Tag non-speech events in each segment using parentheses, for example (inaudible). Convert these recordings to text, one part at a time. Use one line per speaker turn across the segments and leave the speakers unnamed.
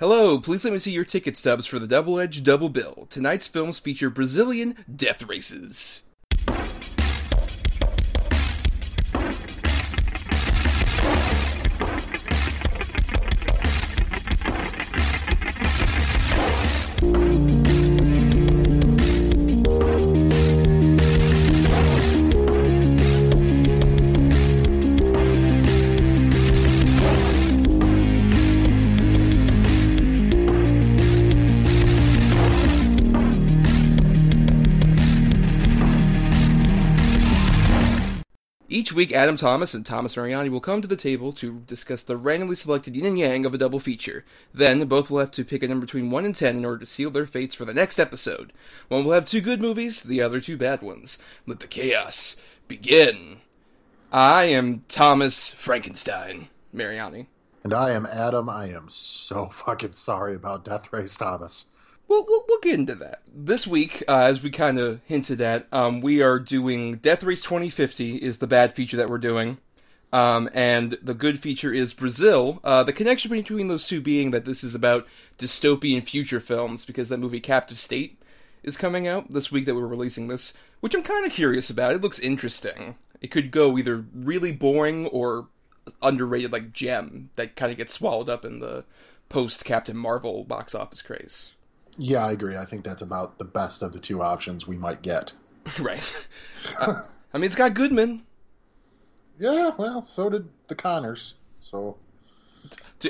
Hello, please let me see your ticket stubs for the Double Edge Double Bill. Tonight's films feature Brazilian death races. Each week, Adam Thomas and Thomas Mariani will come to the table to discuss the randomly selected yin and yang of a double feature. Then, both will have to pick a number between 1 and 10 in order to seal their fates for the next episode. One will have two good movies, the other two bad ones. Let the chaos begin. I am Thomas Frankenstein Mariani.
And I am Adam. I am so fucking sorry about Death Race Thomas.
We'll, we'll, we'll get into that. This week, uh, as we kind of hinted at, um, we are doing Death Race 2050 is the bad feature that we're doing. Um, and the good feature is Brazil. Uh, the connection between those two being that this is about dystopian future films because that movie Captive State is coming out this week that we're releasing this, which I'm kind of curious about. It looks interesting. It could go either really boring or underrated like Gem that kind of gets swallowed up in the post Captain Marvel box office craze.
Yeah, I agree. I think that's about the best of the two options we might get. (laughs) (laughs)
right. Uh, I mean, it's got Goodman.
Yeah, well, so did the Connors. So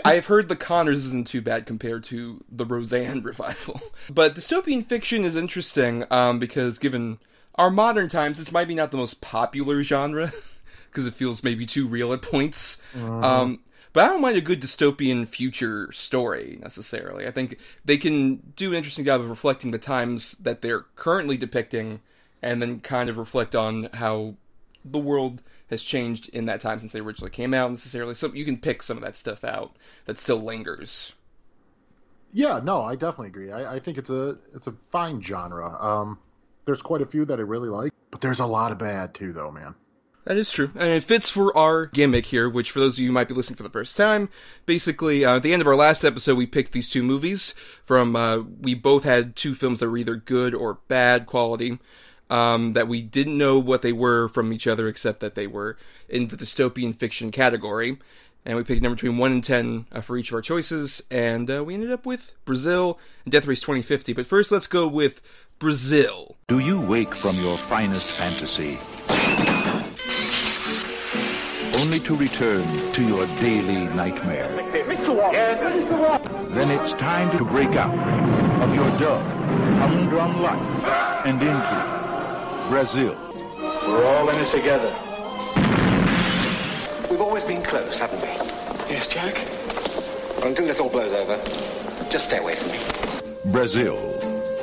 I've heard the Connors isn't too bad compared to the Roseanne (laughs) revival. But dystopian fiction is interesting um, because, given our modern times, this might be not the most popular genre because it feels maybe too real at points.
Mm.
Um, but I don't mind a good dystopian future story necessarily. I think they can do an interesting job of reflecting the times that they're currently depicting, and then kind of reflect on how the world has changed in that time since they originally came out. Necessarily, so you can pick some of that stuff out that still lingers.
yeah, no, I definitely agree. I, I think it's a it's a fine genre. Um, there's quite a few that I really like, but there's a lot of bad too, though, man.
That is true. And it fits for our gimmick here, which for those of you who might be listening for the first time, basically, uh, at the end of our last episode, we picked these two movies from, uh, we both had two films that were either good or bad quality, um, that we didn't know what they were from each other, except that they were in the dystopian fiction category. And we picked a number between 1 and 10 uh, for each of our choices, and uh, we ended up with Brazil and Death Race 2050. But first, let's go with Brazil.
Do you wake from your finest fantasy only to return to your daily nightmare? Then it's time to break out of your dull, humdrum life and into Brazil.
We're all in this together.
We've always been close, haven't we?
Yes, Jack?
Until this all blows over, just stay away from me.
Brazil.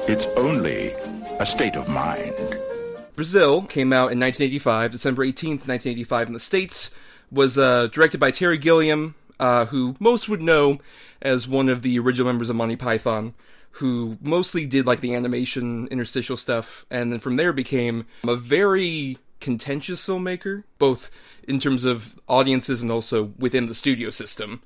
It's only a state of mind.
Brazil came out in 1985, December 18th, 1985 in the States, was uh, directed by Terry Gilliam, uh, who most would know as one of the original members of Monty Python, who mostly did like the animation interstitial stuff, and then from there became a very contentious filmmaker, both in terms of audiences and also within the studio system.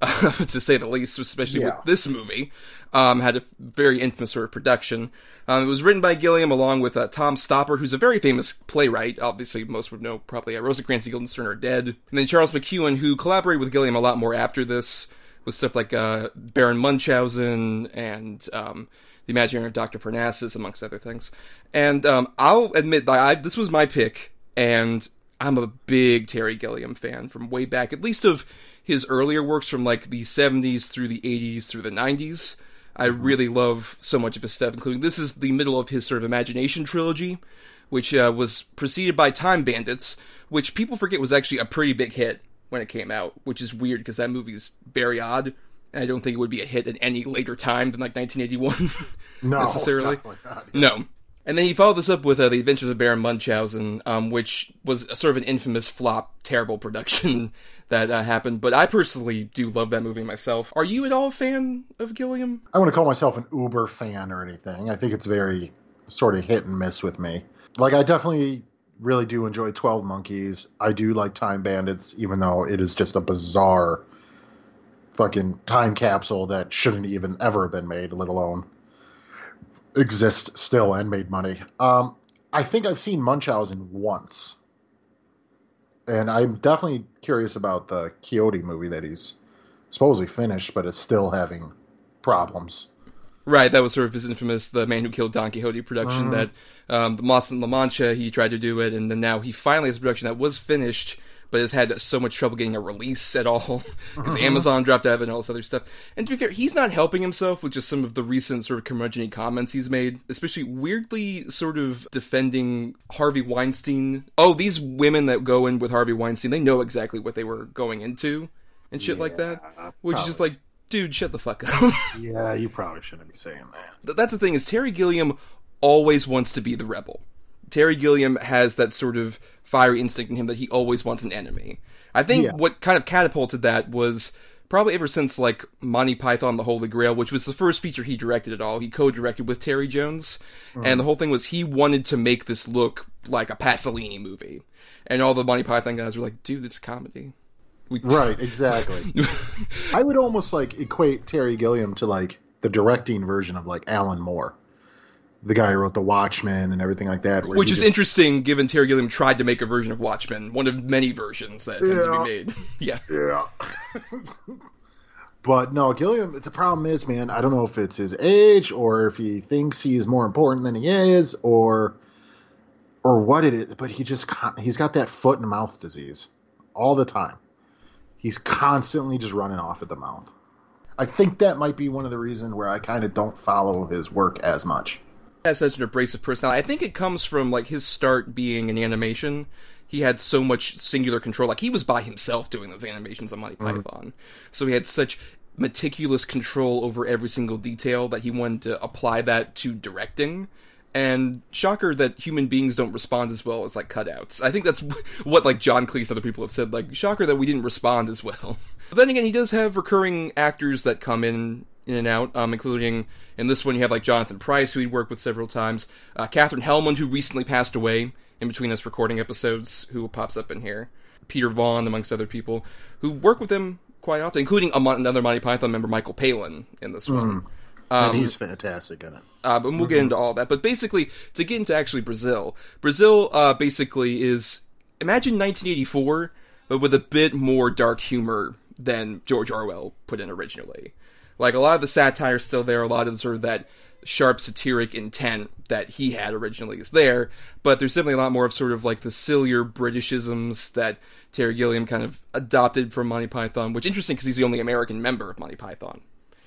(laughs) To say the least, especially
Yeah.
with this movie, um, had a very infamous sort of production. Um, it was written by Gilliam along with uh, Tom Stoppard, who's a very famous playwright. Obviously, most would know probably uh, Rosencrantz and Guildenstern are dead. And then Charles McKeown, who collaborated with Gilliam a lot more after this, with stuff like uh, Baron Munchausen and um, The Imaginary of Dr. Parnassus, amongst other things. And um, I'll admit that I, this was my pick, and I'm a big Terry Gilliam fan from way back, at least of his earlier works from like the 70s through the 80s through the 90s. I really love so much of his stuff, including this is the middle of his sort of imagination trilogy, which uh, was preceded by Time Bandits, which people forget was actually a pretty big hit when it came out, which is weird because that movie's very odd. And I don't think it would be a hit at any later time than like 1981 (laughs)
No,
necessarily.
definitely not.
No. And then he followed this up with uh, The Adventures of Baron Munchausen, um, which was sort of an infamous flop, terrible production (laughs) that uh, happened. But I personally do love that movie myself. Are you at all a fan of Gilliam?
I want to call myself an Uber fan or anything. I think it's very sort of hit and miss with me. Like, I definitely really do enjoy 12 Monkeys. I do like Time Bandits, even though it is just a bizarre fucking time capsule that shouldn't even ever have been made, let alone exist still and made money. Um, I think I've seen Munchausen once, and I'm definitely curious about the Quixote movie that he's supposedly finished, but is still having problems.
Right, that was sort of his infamous "The Man Who Killed Don Quixote" production. That um, the Lost in La Mancha, he tried to do it, and then now he finally has a production that was finished, but has had so much trouble getting a release at all (laughs) because mm-hmm. Amazon dropped out of it and all this other stuff. And to be fair, he's not helping himself with just some of the recent sort of curmudgeon comments he's made, especially weirdly sort of defending Harvey Weinstein. Oh, these women that go in with Harvey Weinstein, they know exactly what they were going into and shit like that, which is just like. Dude, shut the fuck up. (laughs)
Yeah, you probably shouldn't be saying that.
That's the thing is Terry Gilliam always wants to be the rebel. Terry Gilliam has that sort of fiery instinct in him that he always wants an enemy. I think
Yeah.
what kind of catapulted that was probably ever since like Monty Python the Holy Grail, which was the first feature he directed at all. He co-directed with Terry Jones, and the whole thing was he wanted to make this look like a Pasolini movie. And all the Monty Python guys were like, "Dude, it's comedy." We, (laughs)
Right, exactly. (laughs) I would almost like equate Terry Gilliam to like the directing version of like Alan Moore, the guy who wrote The Watchmen and everything like that.
Which is
just-
interesting, given Terry Gilliam tried to make a version of Watchmen, one of many versions that tend to be made. (laughs) yeah.
Yeah. (laughs) but no, Gilliam. The problem is, man. I don't know if it's his age or if he thinks he's more important than he is, or or what it is. But he just he's got that foot and mouth disease all the time. He's constantly just running off at the mouth. I think that might be one of the reasons where I kind of don't follow his work as much.
Has such an abrasive personality. I think it comes from like his start being in animation. He had so much singular control. Like he was by himself doing those animations on Monty mm-hmm. Python, so he had such meticulous control over every single detail that he wanted to apply that to directing. And shocker that human beings don't respond as well as like cutouts. I think that's (laughs) what like John Cleese and other people have said. Like shocker that we didn't respond as well. But (laughs) then again, he does have recurring actors that come in in and out, um, including in this one you have like Jonathan Pryce, who he'd worked with several times, uh, Katherine Helmond, who recently passed away in between us recording episodes, who pops up in here, Peter Vaughan, amongst other people who work with him quite often, including Mon- another Monty Python member, Michael Palin, in this one.
and he's fantastic in it.
Uh, but we'll get into all that. But basically, to get into actually Brazil, Brazil uh, basically is imagine 1984, but with a bit more dark humor than George Orwell put in originally. Like a lot of the satire is still there, a lot of sort of that sharp satiric intent that he had originally is there, but there's definitely a lot more of sort of like the sillier Britishisms that Terry Gilliam kind of adopted from Monty Python, which interesting because he's the only American member of Monty Python.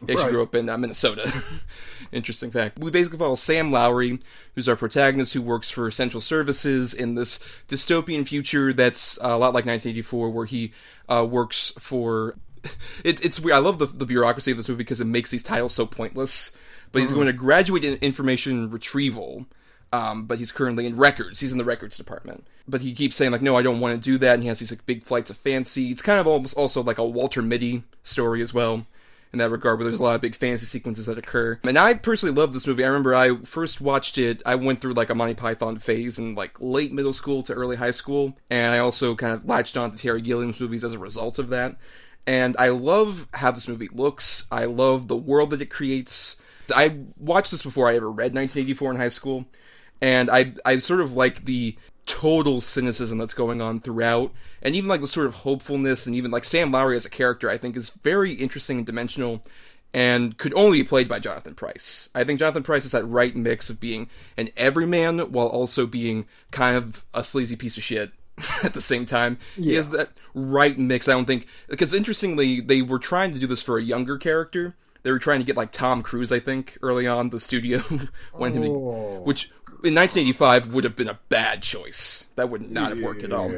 He actually
Right.
grew up in uh, Minnesota. (laughs) Interesting fact. We basically follow Sam Lowry, who's our protagonist, who works for Central Services in this dystopian future that's uh, a lot like 1984, where he uh, works for. (laughs) It, it's weird. I love the, the bureaucracy of this movie because it makes these titles so pointless. But he's going to graduate in information retrieval. Um, but he's currently in records. He's in the records department. But he keeps saying like, "No, I don't want to do that." And he has these like big flights of fancy. It's kind of almost also like a Walter Mitty story as well in that regard, where there's a lot of big fantasy sequences that occur. And I personally love this movie. I remember I first watched it. I went through like a Monty Python phase in like late middle school to early high school, and I also kind of latched on to Terry Gilliam's movies as a result of that. And I love how this movie looks. I love the world that it creates. I watched this before I ever read 1984 in high school, and I I sort of like the total cynicism that's going on throughout, and even like the sort of hopefulness, and even like Sam Lowry as a character, I think is very interesting and dimensional, and could only be played by Jonathan Pryce. I think Jonathan Pryce is that right mix of being an everyman while also being kind of a sleazy piece of shit (laughs) at the same time. He has that right mix. I don't think because interestingly, they were trying to do this for a younger character. They were trying to get like Tom Cruise, I think, early on. The studio wanted him to, which in 1985 would have been a bad choice. That would not have worked at all.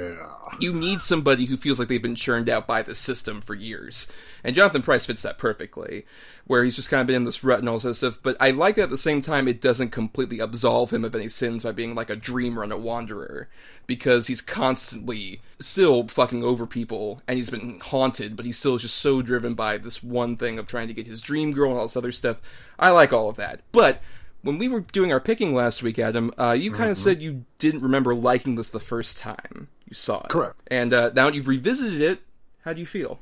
You need somebody who feels like they've been churned out by the system for years. And Jonathan Pryce fits that perfectly, where he's just kind of been in this rut and all this other stuff. But I like that at the same time, it doesn't completely absolve him of any sins by being like a dreamer and a wanderer, because he's constantly still fucking over people, and he's been haunted, but he still is just so driven by this one thing of trying to get his dream girl and all this other stuff. I like all of that. But when we were doing our picking last week, Adam, uh, you kind of said you didn't remember liking this the first time you saw it.
Correct.
And uh, now you've revisited it. How do you feel?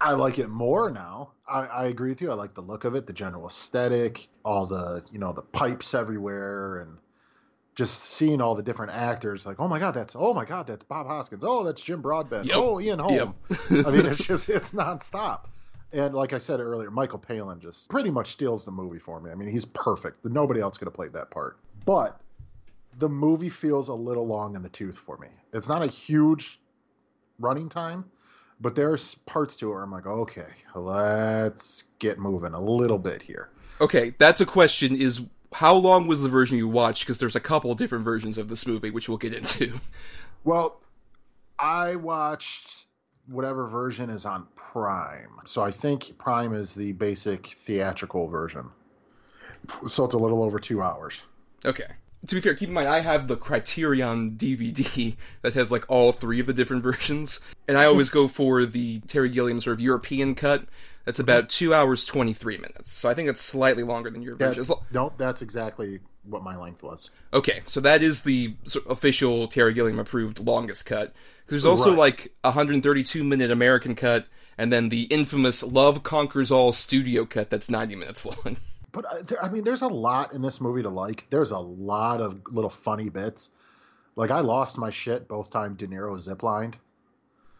I like it more now. I, I agree with you. I like the look of it, the general aesthetic, all the you know the pipes everywhere, and just seeing all the different actors. Like, oh my god, that's oh my god, that's Bob Hoskins. Oh, that's Jim Broadbent.
Yep.
Oh, Ian Holm.
Yep.
I mean, (laughs) it's just it's nonstop. And like I said earlier, Michael Palin just pretty much steals the movie for me. I mean, he's perfect. Nobody else could have played that part. But the movie feels a little long in the tooth for me. It's not a huge running time, but there's parts to it where I'm like, okay, let's get moving a little bit here.
Okay, that's a question. Is how long was the version you watched? Because there's a couple different versions of this movie, which we'll get into.
Well, I watched whatever version is on Prime. So I think Prime is the basic theatrical version. So it's a little over two hours.
Okay. To be fair, keep in mind I have the Criterion DVD (laughs) that has like all three of the different (laughs) versions, and I always go for the Terry Gilliam sort of European cut. That's about two hours twenty three minutes. So I think that's slightly longer than your version.
That's, no, that's exactly what my length was.
Okay, so that is the official Terry Gilliam approved longest cut. There's also
Right.
like a 132 minute American cut, and then the infamous Love Conquers All studio cut that's 90 minutes (laughs) long.
But uh, there, I mean, there's a lot in this movie to like. There's a lot of little funny bits. Like I lost my shit both times De Niro ziplined.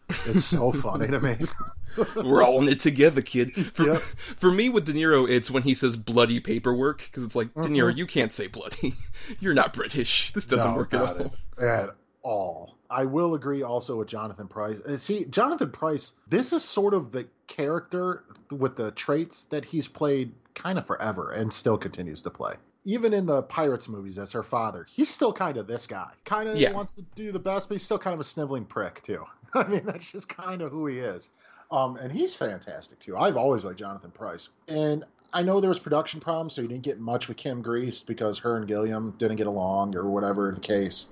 It's so funny to me. (laughs)
We're all in it together, kid. For
Yep.
for me with De Niro, it's when he says bloody paperwork because it's like De Niro, you can't say bloody. (laughs) You're not British. This doesn't
Mm-hmm. No,
work at all.
At all. I will agree also with Jonathan Pryce. Uh, See, Jonathan Pryce, this is sort of the character with the traits that he's played kind of forever and still continues to play. Even in the Pirates movies as her father, he's still kind of this guy. Kind of
Yeah.
wants to do the best, but he's still kind of a sniveling prick, too. (laughs) I mean, that's just kind of who he is. Um, and he's fantastic, too. I've always liked Jonathan Pryce. And I know there was production problems, so you didn't get much with Kim Greist because her and Gilliam didn't get along or whatever the case.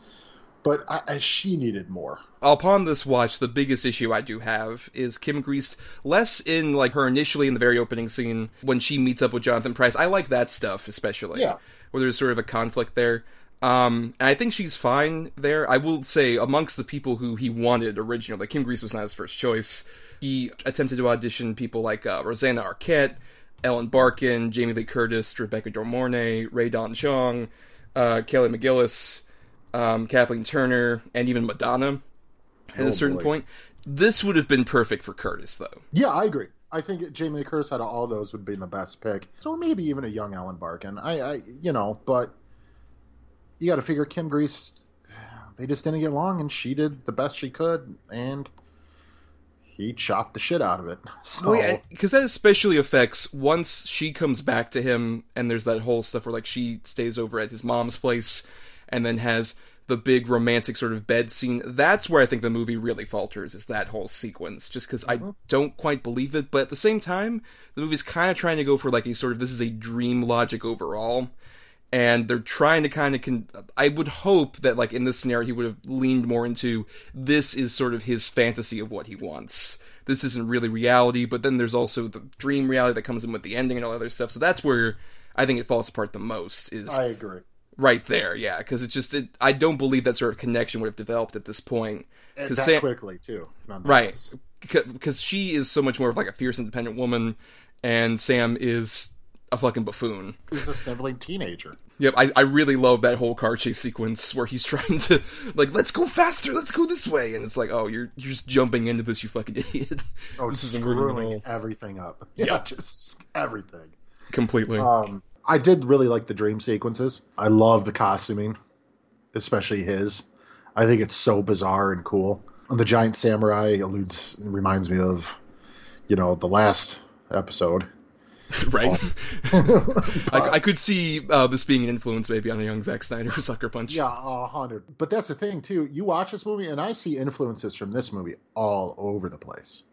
But I, I, she needed more.
Upon this watch, the biggest issue I do have is Kim Greist less in like her initially in the very opening scene when she meets up with Jonathan Pryce. I like that stuff especially.
Yeah.
Where there's sort of a conflict there. Um, and I think she's fine there. I will say, amongst the people who he wanted originally, Kim Greist was not his first choice. He attempted to audition people like uh, Rosanna Arquette, Ellen Barkin, Jamie Lee Curtis, Rebecca De Mornay, Rae Dawn Chong, uh, Kelly McGillis, um, Kathleen Turner, and even Madonna at
Oh,
a certain
boy.
point. This would have been perfect for Curtis, though.
Yeah, I agree. I think Jamie Lee Curtis out of all those would be the best pick. So maybe even a young Ellen Barkin. I, I you know, but you got to figure Kim Greist. (sighs) They just didn't get along, and she did the best she could, and he chopped the shit out of it. (laughs) So
because that especially affects once she comes back to him, and there's that whole stuff where like she stays over at his mom's place, and then has the big romantic sort of bed scene. That's where I think the movie really falters. Is that whole sequence? Just because I uh-huh. don't quite believe it, but at the same time, the movie's kind of trying to go for like a sort of this is a dream logic overall. and they're trying to kind of con- i would hope that like in this scenario he would have leaned more into this is sort of his fantasy of what he wants this isn't really reality but then there's also the dream reality that comes in with the ending and all other stuff so that's where i think it falls apart the most is
I agree.
Right there yeah because it's just it, i don't believe that sort of connection would have developed at this point 'Cause
that
Sam-
quickly too.
right because she is so much more of like a fierce independent woman and sam is a fucking buffoon
He's a sniveling teenager.
Yep, I, I really love that whole car chase sequence where he's (laughs) trying to like, let's go faster, let's go this way, and it's like, oh, you're you're just jumping into this, you fucking (laughs) idiot.
Oh,
this isn't
screwing everything up. (laughs) Yeah,
Yeah.
just everything.
Completely.
Um, I did really like the dream sequences. I love the costuming, especially his. I think it's so bizarre and cool. And the giant samurai alludes reminds me of, you know, the last episode. (laughs)
right. (laughs) I, I could see uh, this being an influence maybe on a young Zack Snyder (laughs) Sucker Punch.
Yeah, a hundred. But that's the thing too. You watch this movie, and I see influences from this movie all over the place.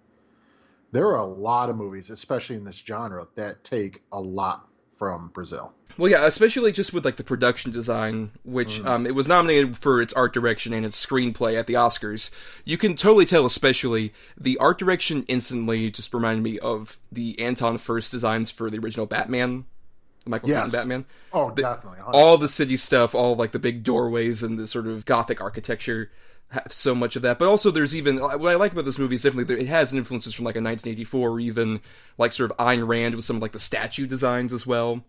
There are a lot of movies, especially in this genre, that take a lot from Brazil.
Well, yeah, especially just with like the production design, which um, it was nominated for its art direction and its screenplay at the Oscars. You can totally tell, especially the art direction instantly just reminded me of the Anton Furst designs for the original Batman, the Michael
Yes.
Keaton Batman.
Oh, definitely. 100%.
all the city stuff, all like the big doorways and the sort of gothic architecture. Have so much of that. But also, there's even what I like about this movie is definitely that it has influences from like a 1984 or even like sort of Ayn Rand with some of like the statue designs as well.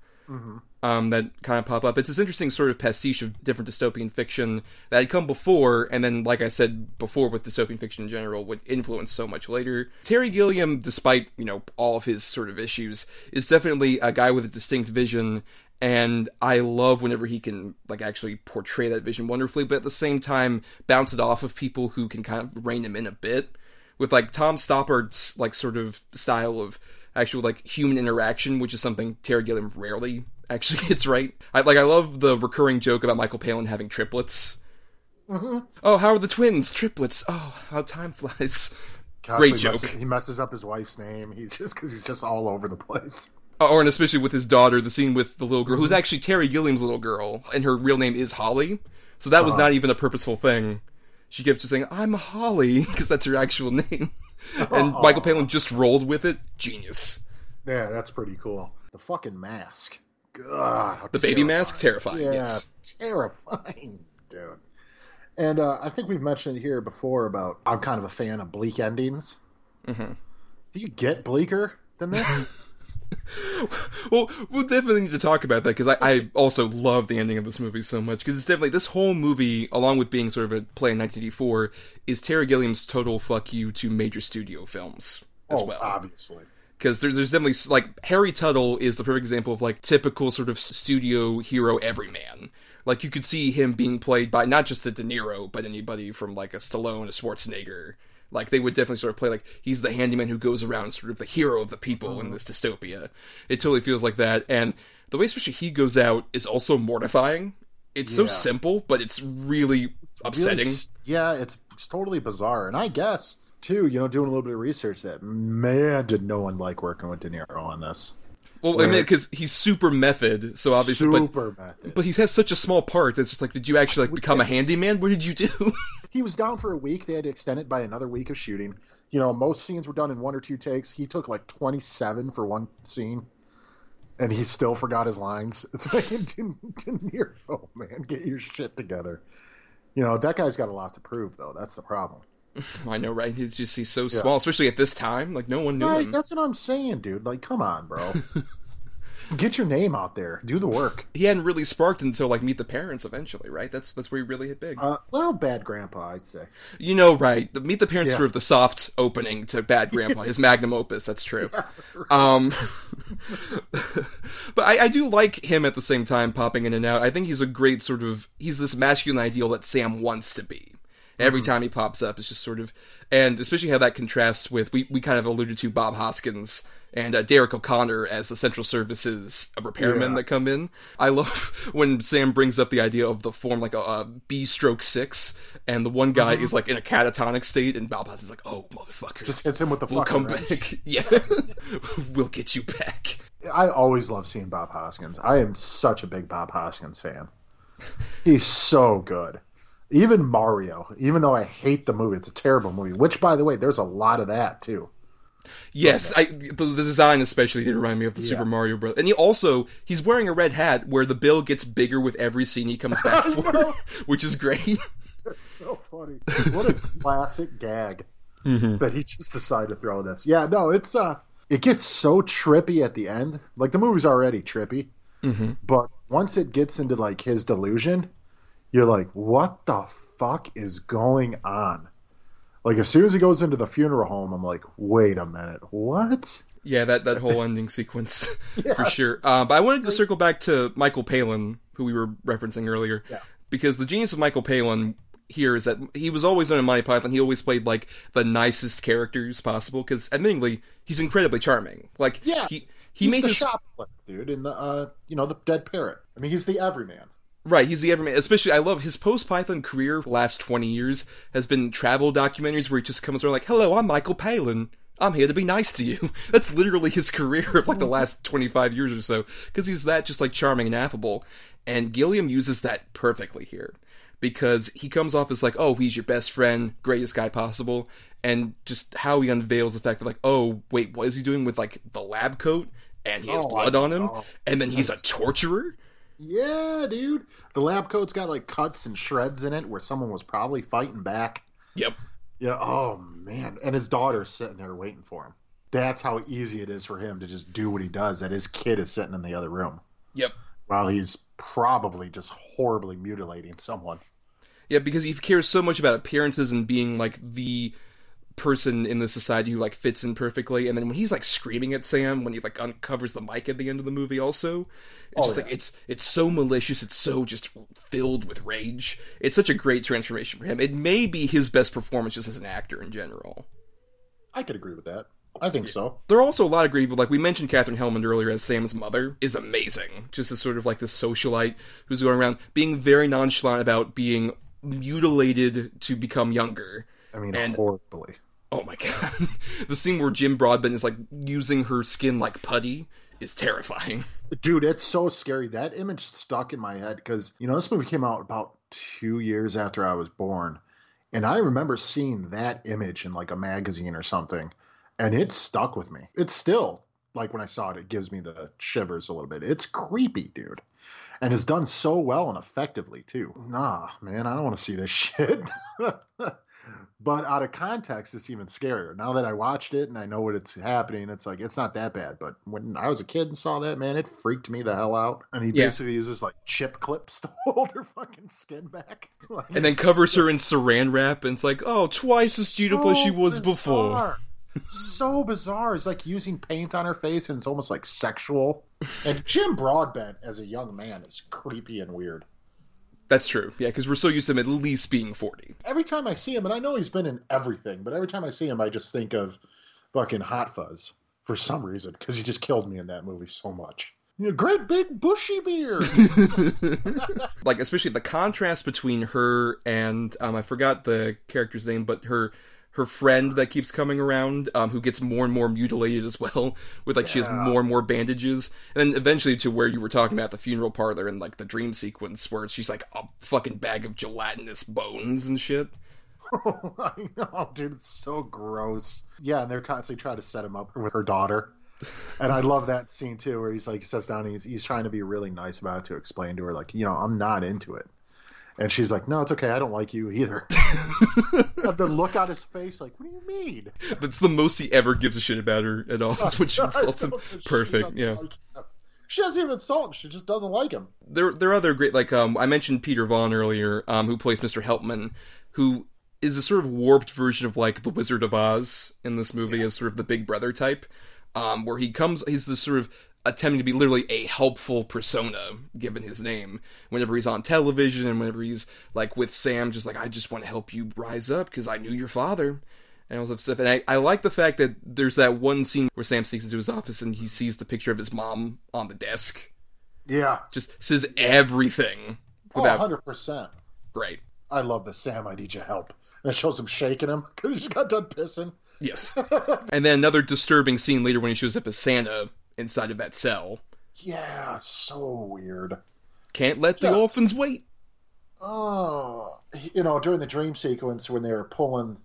Um, that kind of pop up. It's this interesting sort of pastiche of different dystopian fiction that had come before, and then, like I said before, with dystopian fiction in general, would influence so much later. Terry Gilliam, despite you know all of his sort of issues, is definitely a guy with a distinct vision and I love whenever he can like actually portray that vision wonderfully, but at the same time bounce it off of people who can kind of rein him in a bit. With like Tom Stoppard's like sort of style of actual like human interaction, which is something Terry Gilliam rarely (laughs) actually gets right. I like I love the recurring joke about Michael Palin having triplets. Mm-hmm. Oh, how are the twins? Triplets. Oh, how time flies.
Gosh,
Great
he
joke.
Messes, he messes up his wife's name. He's just because he's just all over the place.
Or and especially with his daughter, the scene with the little girl, who's actually Terry Gilliam's little girl, and her real name is Holly. So that was not even a purposeful thing. She kept just saying, "I'm Holly," (laughs) because that's her actual (laughs) name. and Michael Palin just rolled with it. Genius.
Yeah, that's pretty cool. The fucking mask. God,
The baby mask, terrifying.
Yeah,
Yes.
terrifying, dude. And uh, I think we've mentioned it here before about I'm kind of a fan of bleak endings. Mm-hmm. Do you get bleaker than this? (laughs) (laughs)
Well, we'll definitely need to talk about that because I, I also love the ending of this movie so much because it's definitely this whole movie, along with being sort of a play in 1984, is Terry Gilliam's total fuck you to major studio films as
oh,
well.
obviously.
because there's there's definitely like Harry Tuttle is the perfect example of like typical sort of studio hero everyman. Like you could see him being played by not just a De Niro, but anybody from like a Stallone, a Schwarzenegger. Like they would definitely sort of play like he's the handyman who goes around sort of the hero of the people in mm. this dystopia. It totally feels like that, and the way especially he goes out is also mortifying. It's so simple, but it's really upsetting.
Really, yeah, it's, it's totally bizarre. And I guess, too, you know, doing a little bit of research that, man, did no one like working with De Niro on this.
Well, I mean, because he's super method, so obviously, but
Super method.
But he has such a small part that's just like, did you actually like become a handyman? What did you do? (laughs)
he was down for a week. They had to extend it by another week of shooting. You know, most scenes were done in one or two takes. He took like 27 for one scene, and he still forgot his lines. It's like, De, De Niro, man, get your shit together. You know, that guy's got a lot to prove, though. That's the problem.
I know, right? He's just he's so small, especially at this time. Like no one knew
Right,
him.
that's what I'm saying, dude. Like, come on, bro. (laughs) Get your name out there. Do the work.
He hadn't really sparked until like Meet the Parents eventually, right? That's that's where he really hit big.
Uh, well, bad grandpa, I'd say.
you know, right? The Meet the Parents
Yeah.
sort of the soft opening to Bad (laughs) Grandpa, his magnum opus. That's true. Um, (laughs) but I, I do like him at the same time popping in and out. I think he's a great sort of he's this masculine ideal that Sam wants to be. Every time he pops up, it's just sort of, and especially how that contrasts with we we kind of alluded to Bob Hoskins and uh, Derrick O'Connor as the Central Services repairmen
Yeah.
that come in. I love (laughs) when Sam brings up the idea of the form like a, a B stroke six, and the one guy is like in a catatonic state, and Bob Hoskins is like, "Oh motherfucker,
Just hits him with the
we'll come
wrench.
back, (laughs) yeah, (laughs) we'll get you back."
I always love seeing Bob Hoskins. I am such a big Bob Hoskins fan. He's so good. Even Mario, even though I hate the movie, it's a terrible movie. Which, by the way, there's a lot of that too.
Yes, I the, the design especially did remind me of the Super Mario Bros. And he also he's wearing a red hat where the bill gets bigger with every scene he comes back (laughs) for, (laughs) which is great.
It's so funny. What a classic gag that he just decided to throw this. Yeah, no, it's uh, it gets so trippy at the end. Like the movie's already trippy, but once it gets into like his delusion, you're like, what the fuck is going on? Like as soon as he goes into the funeral home, I'm like, wait a minute, what?
Yeah, that that whole ending sequence (laughs) for sure. Uh, but I wanted to circle back to Michael Palin, who we were referencing earlier,
Yeah.
because the genius of Michael Palin here is that he was always on Monty Python. He always played like the nicest characters possible. Because admittingly, he's incredibly charming. Like
Yeah,
he he
he's
made
the
his
dude, in the uh, you know, the dead parrot. I mean, he's the everyman.
Right, he's the everyman. Especially, I love his post Python career. Last twenty years has been travel documentaries where he just comes around like, "Hello, I'm Michael Palin. I'm here to be nice to you." (laughs) That's literally his career of like the last twenty five years or so, because he's that just like charming and affable. And Gilliam uses that perfectly here because he comes off as like, "Oh, he's your best friend, greatest guy possible," and just how he unveils the fact that like, "Oh, wait, what is he doing with like the lab coat?" And he has
Oh,
blood on him, and then he's a torturer
Yeah, dude. The lab coat's got like cuts and shreds in it where someone was probably fighting back.
Yep.
Yeah. Oh man. And his daughter's sitting there waiting for him. That's how easy it is for him to just do what he does. That his kid is sitting in the other room
Yep.
while he's probably just horribly mutilating someone.
Yeah, because he cares so much about appearances and being like the person in the society who like fits in perfectly. And then when he's like screaming at Sam when he like uncovers the mic at the end of the movie, also, it's
Oh,
just
yeah.
like it's it's so malicious. It's so just filled with rage. It's such a great transformation for him. It may be his best performance just as an actor in general.
I could agree with that. I think so.
There are also a lot of great people. Like we mentioned, Katherine Helmond earlier as Sam's mother is amazing. Just as sort of like this socialite who's going around being very nonchalant about being mutilated to become younger.
I mean,
And-
horribly.
Oh my (laughs) god. the scene where Jim Broadbent is like using her skin like putty is terrifying.
Dude, it's so scary. That image stuck in my head because, you know, this movie came out about two years after I was born. And I remember seeing that image in like a magazine or something. And it stuck with me. It's still, like when I saw it, it gives me the shivers a little bit. It's creepy, dude. And it's done so well and effectively, too. Nah, man, I don't want to see this (laughs) shit. (laughs) but out of context, it's even scarier. Now that I watched it and I know what it's happening, it's like it's not that bad. But when I was a kid and saw that, man, it freaked me the hell out. And he
Yeah.
basically uses like chip clips (laughs) to hold her fucking skin back, (laughs) Like,
And then covers
so-
her in saran wrap and it's like, oh, twice as beautiful as she
so
was before.
so bizarre. It's like using paint on her face, and it's almost like sexual. And Jim Broadbent, as a young man, is creepy and weird.
That's true. Yeah, because we're so used to him at least being 40.
every time I see him, and I know he's been in everything, but every time I see him, I just think of fucking Hot Fuzz for some reason because he just killed me in that movie so much. You know, great big bushy beard. (laughs) (laughs)
like especially the contrast between her and um, I forgot the character's name, but her her friend that keeps coming around, um, who gets more and more mutilated as well, (laughs) with like she has more and more bandages, and then eventually to where you were talking about the funeral parlor and like the dream sequence where she's like a fucking bag of gelatinous bones and shit.
Oh, (laughs) I know, dude, it's so gross. Yeah, and they're constantly trying to set him up with her daughter. And I love that scene too, where he's like, he sits down, and he's he's trying to be really nice about it to explain to her, like, you know, I'm not into it. And she's like, no, it's okay, I don't like you either. (laughs) the look on his face, like, what do you mean?
That's the most he ever gives a shit about her at all. That's when she (laughs) insults him. Perfect. Yeah.
like him. She doesn't even insult him. She just doesn't like him.
there there are other great like um I mentioned Peter Vaughan earlier, um, who plays Mr. Helpman, who is a sort of warped version of like the Wizard of Oz in this movie as sort of the big brother type. Um, where he comes he's this sort of attempting to be literally a helpful persona given his name whenever he's on television and whenever he's like with Sam just like I just want to help you rise up because I knew your father and all that stuff. And I, I like the fact that there's that one scene where Sam sneaks into his office and he sees the picture of his mom on the desk
Yeah.
just says everything
Oh,
without
100%.
great.
I love the Sam, I need your help. And it shows him shaking him because he just got done pissing.
Yes. (laughs) and then another disturbing scene later when he shows up as Santa inside of that cell.
Yeah, so weird.
Can't let the
Yes.
orphans wait.
Oh, you know, during the dream sequence when they were pulling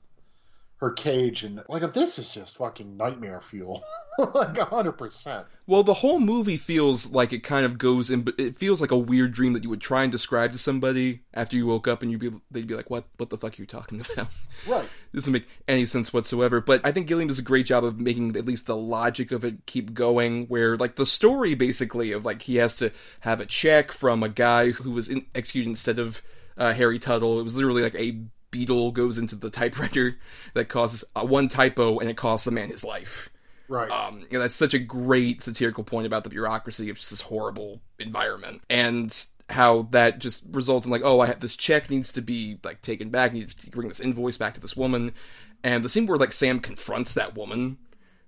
her cage and like this is just fucking nightmare fuel, (laughs) like hundred percent.
Well, the whole movie feels like it kind of goes in, but it feels like a weird dream that you would try and describe to somebody after you woke up, and you'd be they'd be like, "What? What the fuck are you talking (laughs) about?"
Right.
this doesn't make any sense whatsoever. But I think Gilliam does a great job of making at least the logic of it keep going. Where like the story basically of like he has to have a check from a guy who was in, executed instead of uh, Harry Tuttle. It was literally like a beetle goes into the typewriter that causes uh, one typo and it costs the man his life.
Right.
Um, you know, that's such a great satirical point about the bureaucracy of just this horrible environment and how that just results in like, oh, I have this check needs to be like taken back, I need to bring this invoice back to this woman, and the scene where like Sam confronts that woman,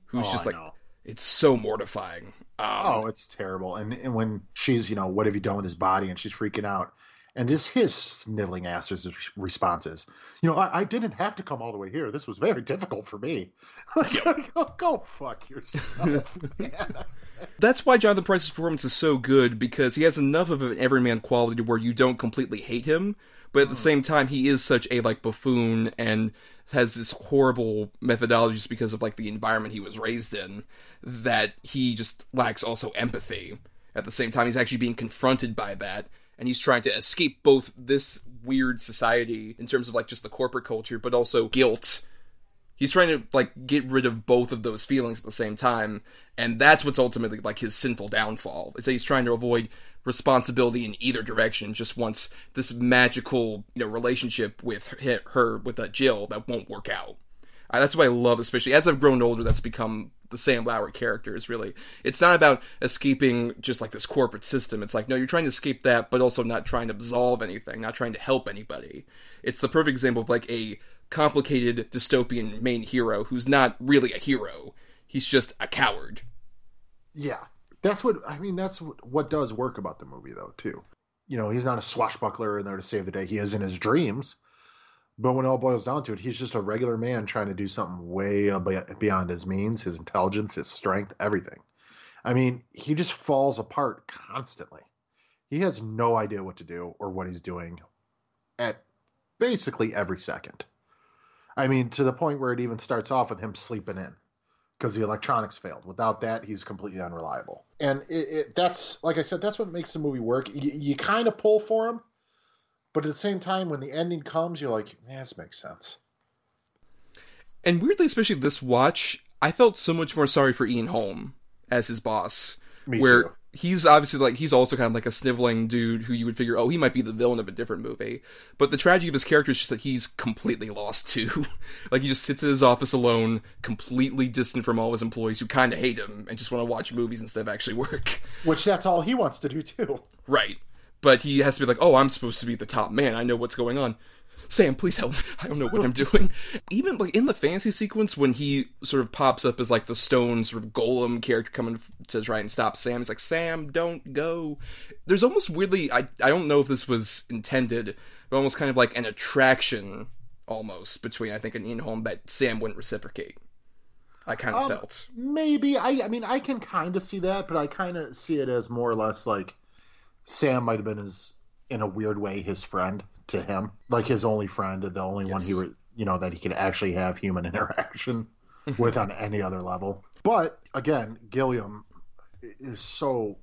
who's
Oh,
just like, it's so mortifying. Um,
oh, it's terrible. And and when she's, you know, what have you done with his body, and she's freaking out, and just his sniveling ass responses. You know, I, I didn't have to come all the way here. This was very difficult for me. (laughs) go, oh, go fuck yourself. (laughs)
That's why Jonathan Pryce's performance is so good because he has enough of an everyman quality where you don't completely hate him, but at the hmm. same time he is such a like buffoon and has this horrible methodology just because of like the environment he was raised in that he just lacks also empathy. at the same time. He's actually being confronted by that, and he's trying to escape both this weird society in terms of like just the corporate culture, but also guilt. He's trying to like get rid of both of those feelings at the same time, and that's what's ultimately like his sinful downfall. Is that he's trying to avoid responsibility in either direction. Just wants this magical, you know, relationship with her, with uh, Jill that won't work out. Uh, that's what I love, especially as I've grown older. That's become the Sam Lowry character. Is really it's not about escaping just like this corporate system. It's like no, you're trying to escape that, but also not trying to absolve anything, not trying to help anybody. It's the perfect example of like a complicated dystopian main hero who's not really a hero. He's just a coward.
Yeah, that's what I mean. That's what does work about the movie, though, too. You know, he's not a swashbuckler in there to save the day. He is in his dreams, but when it all boils down to it, he's just a regular man trying to do something way beyond his means, his intelligence, his strength, everything. I mean, he just falls apart constantly. He has no idea what to do or what he's doing at basically every second. I mean, to the point where it even starts off with him sleeping in because the electronics failed. Without that, he's completely unreliable. And it, it, that's, like I said, that's what makes the movie work. You, you kind of pull for him, but at the same time, when the ending comes, you're like, yeah, this makes sense.
And weirdly, especially this watch, I felt so much more sorry for Ian Holm as his boss.
Me
where
too.
he's obviously like he's also kind of like a sniveling dude who you would figure, oh, he might be the villain of a different movie. But the tragedy of his character is just that he's completely lost too. (laughs) like he just sits in his office alone, completely distant from all his employees who kind of hate him and just want to watch movies instead of actually work.
Which that's all he wants to do too.
Right. But he has to be like, oh, I'm supposed to be the top man. I know what's going on. Sam, please help me. (laughs) I don't know what I'm doing. Even like in the fantasy sequence when he sort of pops up as like the stone sort of golem character coming to try and stop Sam, he's like, Sam, don't go. There's almost weirdly, I, I don't know if this was intended, but almost kind of like an attraction almost between, I think, an Ian Holm that Sam wouldn't reciprocate. I kind of
Um,
felt.
Maybe I. I mean, I can kind of see that, but I kind of see it as more or less like Sam might have been his, in a weird way, his friend to him, like his only friend, the only one he
Yes.
would, you know, that he could actually have human (laughs) interaction mm-hmm. with on any other level. But again, Gilliam is so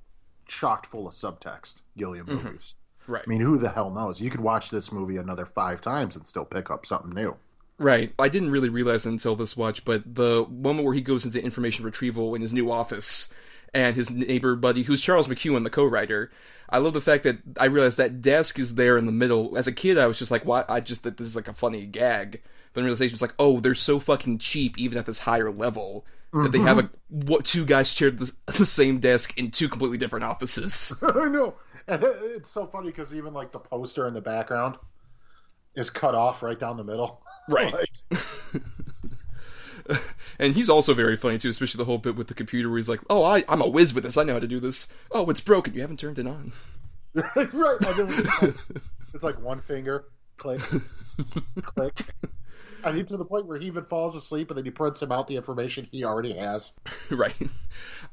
chocked full of subtext. Gilliam mm-hmm. movies.
Right.
I mean, who the hell knows? You could watch this movie another five times and still pick up something new.
Right. I didn't really realize until this watch, but the moment where he goes into information retrieval in his new office and his neighbor buddy, who's Charles McKeown, the co-writer, I love the fact that I realized that desk is there in the middle. As a kid, I was just like, "Why?" I just that this is like a funny gag. But then realization was like, "Oh, they're so fucking cheap, even at this higher level." That they have a mm-hmm. what two guys shared the, (laughs) the same desk in two completely different offices. (laughs)
I know. And it's so funny because even like the poster in the background is cut off right down the middle. (laughs)
Right.
Like, (laughs)
And he's also very funny too, especially the whole bit with the computer where he's like, "Oh, I, I'm a whiz with this. I know how to do this. Oh, it's broken. You haven't turned it on." (laughs)
right. Like, it was just like- it's like one finger, click, click. (laughs) I mean, to the point where he even falls asleep and then he prints him out the information he already has.
right.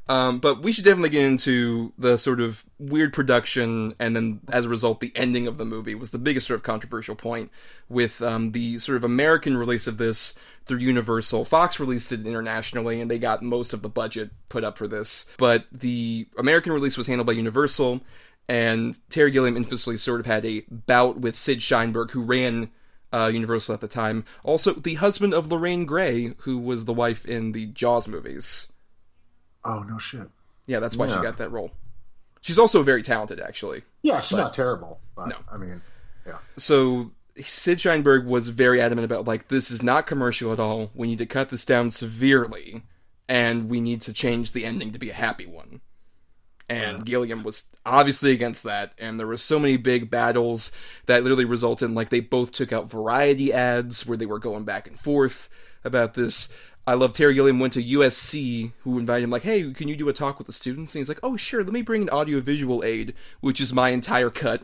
Um, but we should definitely get into the sort of weird production, and then as a result, the ending of the movie was the biggest sort of controversial point with um, the sort of American release of this through Universal. Fox released it internationally, and they got most of the budget put up for this. But the American release was handled by Universal, and Terry Gilliam infamously sort of had a bout with Sid Sheinberg, who ran uh, Universal at the time. Also, the husband of Lorraine Gary, who was the wife in the Jaws movies.
Oh no shit.
Yeah, that's why she got that role. She's also very talented, actually.
Yeah, she's not terrible, but
No.
I mean, yeah.
So Sid Sheinberg was very adamant about like this is not commercial at all. We need to cut this down severely, and we need to change the ending to be a happy one. And Gilliam was obviously against that, and there were so many big battles that literally resulted in like they both took out variety ads where they were going back and forth about this. I love Terry Gilliam went to USC, who invited him, like, hey, can you do a talk with the students? And he's like, oh, sure, let me bring an audiovisual aid, which is my entire cut.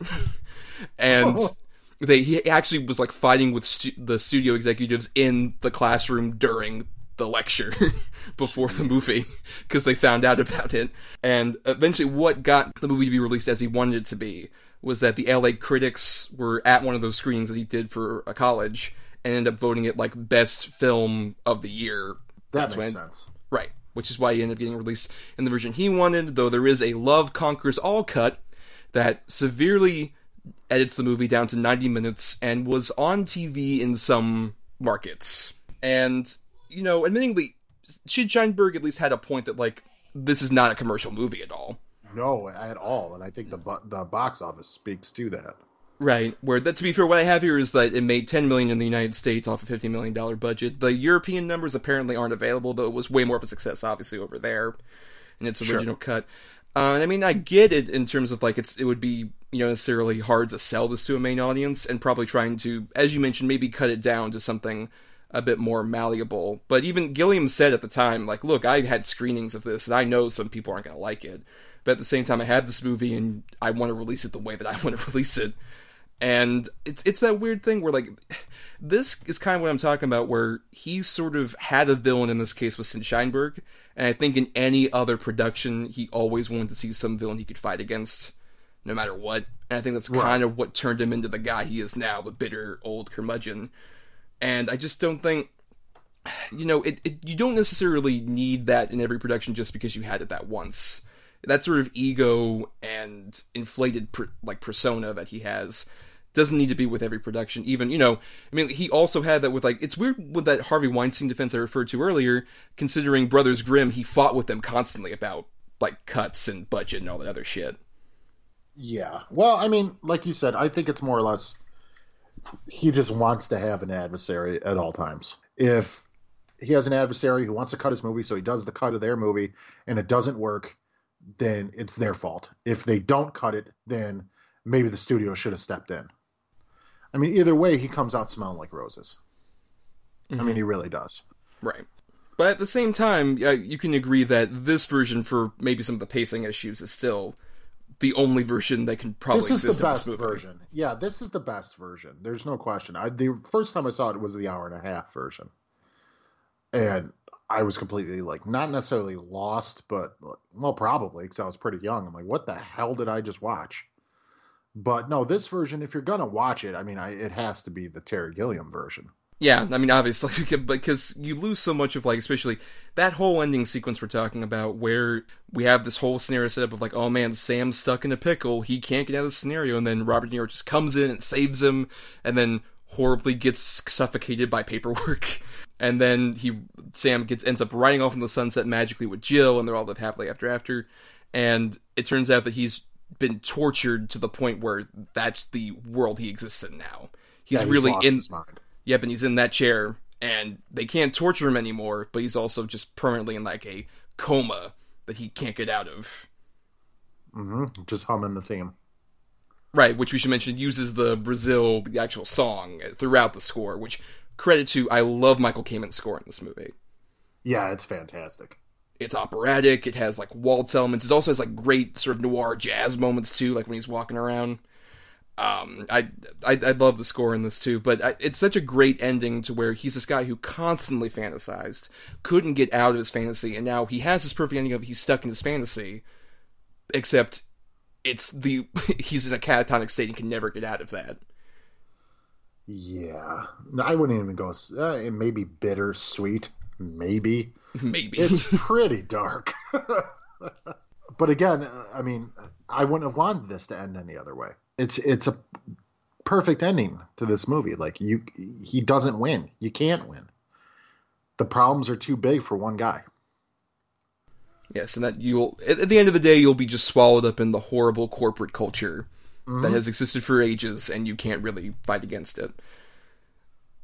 (laughs) and oh. They he actually was like fighting with stu- the studio executives in the classroom during the lecture (laughs) before the movie because they found out about it. And eventually, what got the movie to be released as he wanted it to be was that the LA critics were at one of those screenings that he did for a college and ended up voting it like best film of the year.
That
That's
makes
when-
sense.
Right. which is why he ended up getting released in the version he wanted. Though there is a Love Conquers All cut that severely edits the movie down to 90 minutes and was on TV in some markets. And you know, admittingly, Sid Sheinberg at least had a point that like this is not a commercial movie at all.
No, at all. And I think the bu- the box office speaks to that.
Right. Where that to be fair, what I have here is that it made 10 million in the United States off a 50 million dollar budget. The European numbers apparently aren't available, though it was way more of a success, obviously, over there in its original cut. Uh, and I mean, I get it in terms of like it's it would be you know necessarily hard to sell this to a main audience, and probably trying to, as you mentioned, maybe cut it down to something a bit more malleable. But even Gilliam said at the time, like, look, I had screenings of this, and I know some people aren't going to like it. But at the same time, I had this movie, and I want to release it the way that I want to (laughs) release it. And it's it's that weird thing where like this is kind of what I'm talking about, where he sort of had a villain in this case with Sid Sheinberg, and I think in any other production he always wanted to see some villain he could fight against, no matter what. And I think that's kind of what turned him into the guy he is now, the bitter old curmudgeon. And I just don't think you know, it, it you don't necessarily need that in every production just because you had it that once. That sort of ego and inflated per, like persona that he has doesn't need to be with every production. Even you know, I mean, he also had that with like it's weird with that Harvey Weinstein defense I referred to earlier. Considering Brothers Grimm, he fought with them constantly about like cuts and budget and all that other shit.
Yeah. Well, I mean, like you said, I think it's more or less he just wants to have an adversary at all times. If he has an adversary who wants to cut his movie, so he does the cut of their movie, and it doesn't work, then it's their fault. If they don't cut it, then maybe the studio should have stepped in. I mean, either way, he comes out smelling like roses. I mean, he really does.
Right. But at the same time, uh, you can agree that this version, for maybe some of the pacing issues, is still the only version that can probably
This is
exist
the best version. Yeah, this is the best version. There's no question. I, the first time I saw it was the hour and a half version, and I was completely like not necessarily lost, but well, probably because I was pretty young. I'm like, what the hell did I just watch? But no, this version, if you're gonna watch it, I mean, I, it has to be the Terry Gilliam version.
Yeah, I mean, obviously, (laughs) because you lose so much of like, especially that whole ending sequence we're talking about, where we have this whole scenario set up of like, oh man, Sam's stuck in a pickle, he can't get out of the scenario, and then Robert De Niro just comes in and saves him, and then horribly gets suffocated by paperwork, (laughs) and then he Sam gets ends up riding off in the sunset magically with Jill, and they're all live happily after after, and it turns out that he's been tortured to the point where that's the world he exists in now. He's
Yeah,
really in
his mind.
Yep, and he's in that chair, and they can't torture him anymore, but he's also just permanently in like a coma that he can't get out of.
hmm Just humming the theme.
Right, which we should mention uses the Brazil, the actual song, throughout the score, which credit to, I love Michael Kamen's score in this movie.
Yeah, it's fantastic.
It's operatic, it has like waltz elements, it also has like great sort of noir jazz moments too, like when he's walking around. Um, I, I I love the score in this too, but I, it's such a great ending to where he's this guy who constantly fantasized, couldn't get out of his fantasy, and now he has this perfect ending of he's stuck in his fantasy, except it's the (laughs) he's in a catatonic state and can never get out of that.
Yeah, I wouldn't even go. Uh, it may be bittersweet, maybe. (laughs)
Maybe
It's pretty dark. (laughs) but again, I mean, I wouldn't have wanted this to end any other way. It's it's a perfect ending to this movie. Like you, he doesn't win. You can't win. The problems are too big for one guy.
yes, and that you'll at at the end of the day you'll be just swallowed up in the horrible corporate culture that mm-hmm. has existed for ages, and you can't really fight against it.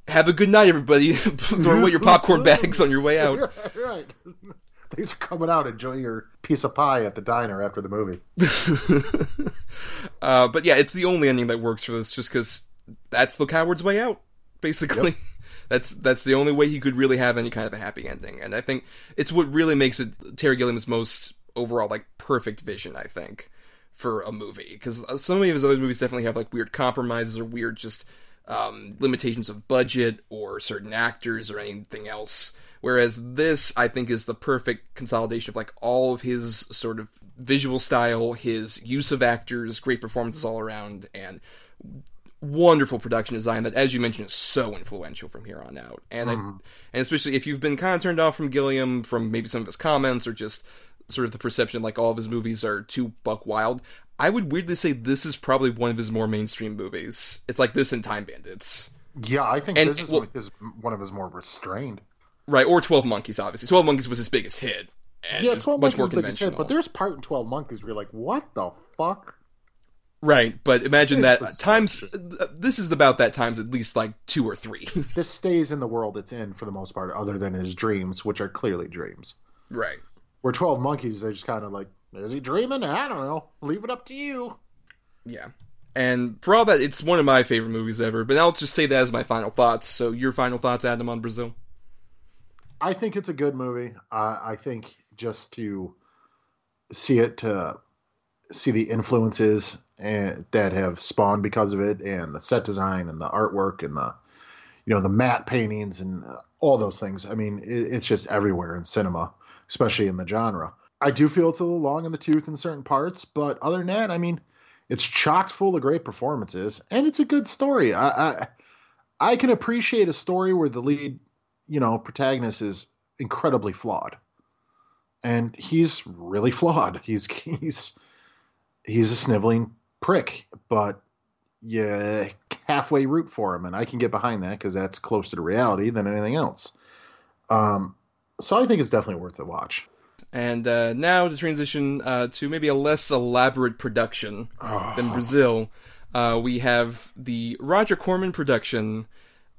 Have a good night, everybody. (laughs) Throw away your popcorn (laughs) bags on your way out.
right. (laughs) Thanks for coming out. Enjoy your piece of pie at the diner after the movie.
Uh, but yeah, it's the only ending that works for this, just because that's the coward's way out. Basically, that's that's the only way he could really have any kind of a happy ending, and I think it's what really makes it Terry Gilliam's most overall like perfect vision. I think for a movie because some of his other movies definitely have like weird compromises or weird just um, limitations of budget or certain actors or anything else. Whereas this, I think, is the perfect consolidation of like all of his sort of visual style, his use of actors, great performances all around, and wonderful production design that, as you mentioned, is so influential from here on out. And I, and especially if you've been kind of turned off from Gilliam from maybe some of his comments or just sort of the perception like all of his movies are too buck wild. I would weirdly say this is probably one of his more mainstream movies. It's like this and Time Bandits.
Yeah, I think
And-
this is
well-
his, one of his more restrained.
Right, or Twelve Monkeys, obviously. Twelve Monkeys was his biggest hit.
Yeah, Twelve
much
Monkeys
more
is the hit, but there's part in Twelve Monkeys where you're like, what the fuck?
Right, but imagine that times. uh, This is about that times at least like two or three. (laughs)
This stays in the world it's in for the most part, other than his dreams, which are clearly dreams.
right.
Where Twelve Monkeys, they're just kind of like, is he dreaming? I don't know. Leave it up to you.
Yeah. And for all that, it's one of my favorite movies ever. But I'll just say that as my final thoughts. So, your final thoughts, Adam, on Brazil?
I think it's a good movie. Uh, I think just to see it, to see the influences and, that have spawned because of it, and the set design and the artwork and the, you know, the matte paintings and uh, all those things. I mean, it, it's just everywhere in cinema, especially in the genre. I do feel it's a little long in the tooth in certain parts, but other than that, I mean, it's chocked full of great performances, and it's a good story. I, I, I can appreciate a story where the lead you know, protagonist is incredibly flawed. And he's really flawed. He's (laughs) he's he's a sniveling prick, but yeah, halfway root for him, and I can get behind that because that's closer to reality than anything else. Um, so I think it's definitely worth a watch.
And uh, now to transition uh, to maybe a less elaborate production than Brazil, uh, we have the Roger Corman production,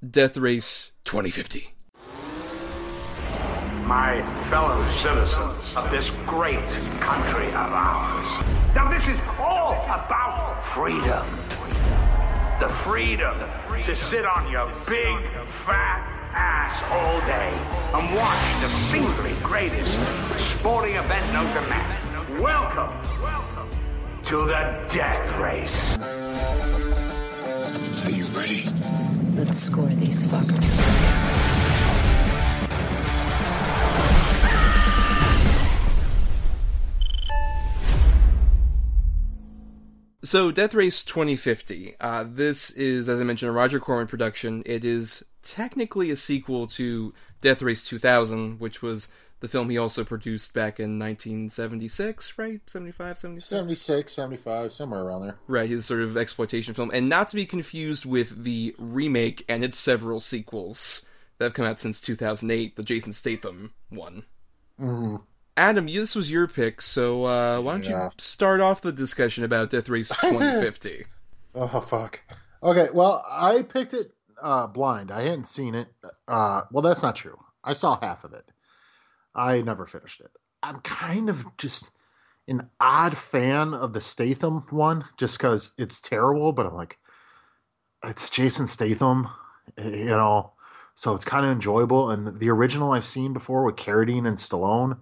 Death Race 2050.
my fellow citizens of this great country of ours. Now, this is all about freedom. The freedom to sit on your big, fat ass all day and watch the singly greatest sporting event known to man. Welcome to the death race.
Are you ready?
Let's score these fuckers.
So, Death Race 2050. Uh, this is, as I mentioned, a Roger Corman production. It is technically a sequel to Death Race 2000, which was the film he also produced back in 1976, right? 75, 76?
76, 75, somewhere around there.
Right, his sort of exploitation film. And not to be confused with the remake and its several sequels that have come out since 2008, the Jason Statham one. Adam, you, this was your pick, so uh, why don't
Yeah.
you start off the discussion about Death Race (laughs) 2050?
Oh fuck. Okay, well, I picked it uh, blind. I hadn't seen it. Uh, well, that's not true. I saw half of it. I never finished it. I'm kind of just an odd fan of the Statham one, just because it's terrible. But I'm like, it's Jason Statham, you know, so it's kind of enjoyable. And the original I've seen before with Carradine and Stallone.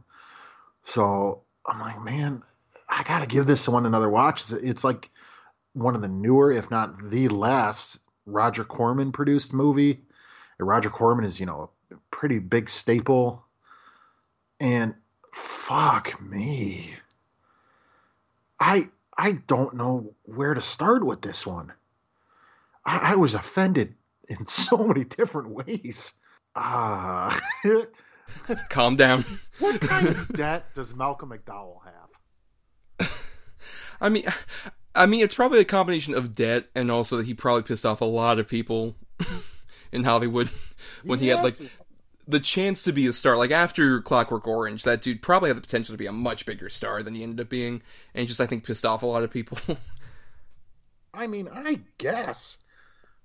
So I'm like, man, I gotta give this one another watch. It's, it's like one of the newer, if not the last, Roger Corman produced movie. And Roger Corman is, you know, a pretty big staple. And fuck me. I I don't know where to start with this one. I, I was offended in (laughs) so many different ways. Ah, (laughs)
Calm down.
what kind of (laughs) debt does Malcolm McDowell have?
I mean, I mean, it's probably a combination of debt and also that he probably pissed off a lot of people (laughs) in Hollywood (laughs) when he had like the chance to be a star. Like after Clockwork Orange, that dude probably had the potential to be a much bigger star than he ended up being, and he just I think pissed off a lot of people. (laughs)
I mean, I guess.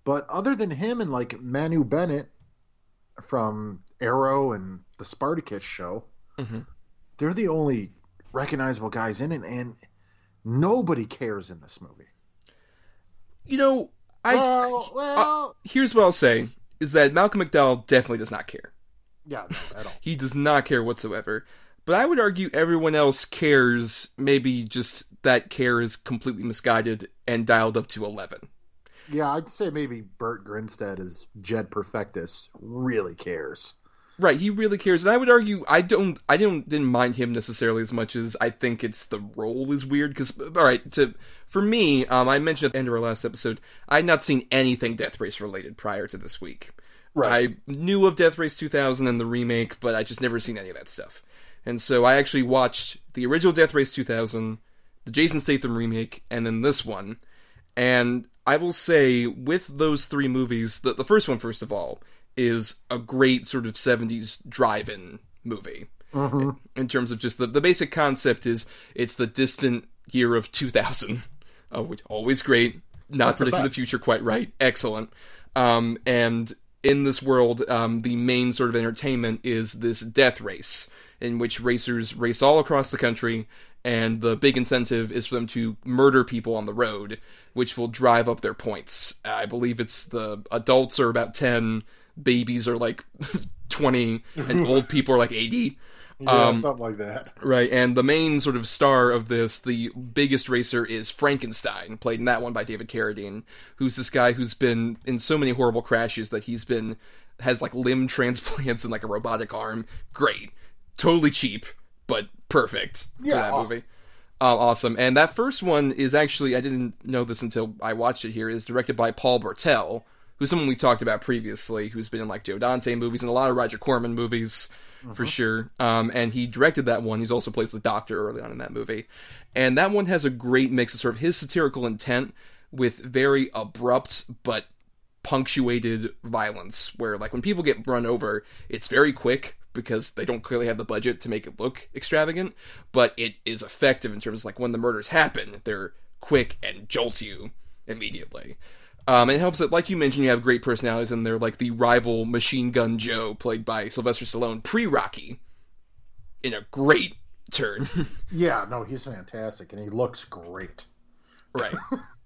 But other than him and like Manu Bennett from Arrow and the Spartacus show,
Mhm.
they're the only recognizable guys in it, and nobody cares in this movie.
you know, I
well, well,
here's what I'll say is that Malcolm McDowell definitely does not care.
yeah, no, at all. (laughs)
He does not care whatsoever. But I would argue everyone else cares. Maybe just that care is completely misguided and dialed up to eleven.
Yeah, I'd say maybe Burt Grinstead as Jed Perfectus really cares.
Right, he really cares, and I would argue I don't, I don't didn't mind him necessarily as much as I think it's the role is weird. Because all right, to for me, um, I mentioned at the end of our last episode, I had not seen anything Death Race related prior to this week.
Right.
I knew of Death Race 2000 and the remake, but I just never seen any of that stuff. And so I actually watched the original Death Race 2000, the Jason Statham remake, and then this one. And I will say, with those three movies, the, the first one, first of all, is a great sort of 70s drive in movie.
Mm-hmm.
In terms of just the, the basic concept is it's the distant year of 2000. Oh, which always great. Not
That's
predicting the,
best.
future quite right. Excellent. Um, and in this world, um, the main sort of entertainment is this death race, in which racers race all across the country, and the big incentive is for them to murder people on the road, which will drive up their points. I believe it's the adults are about 10, babies are like (laughs) 20, and old people are like 80.
Yeah,
Um,
something like that.
Right, and the main sort of star of this, the biggest racer, is Frankenstein, played in that one by David Carradine, who's this guy who's been in so many horrible crashes that he's been has like limb (laughs) transplants and like a robotic arm. Great, totally cheap, but perfect for
Yeah,
that
awesome.
movie. Uh, awesome, and that first one is actually I didn't know this until I watched it here. Is directed by Paul Bartel, who's someone we've talked about previously, who's been in like Joe Dante movies and a lot of Roger Corman movies for sure. Um, and he directed that one. He's also plays the Doctor early on in that movie, and that one has a great mix of sort of his satirical intent with very abrupt but punctuated violence. Where like when people get run over, it's very quick because they don't clearly have the budget to make it look extravagant, but it is effective in terms of like when the murders happen, they're quick and jolt you immediately. Um, it helps that, like you mentioned, you have great personalities in there, like the rival Machine Gun Joe, played by Sylvester Stallone, pre-Rocky, in a great turn. (laughs)
Yeah, no, he's fantastic, and he looks great.
right. (laughs)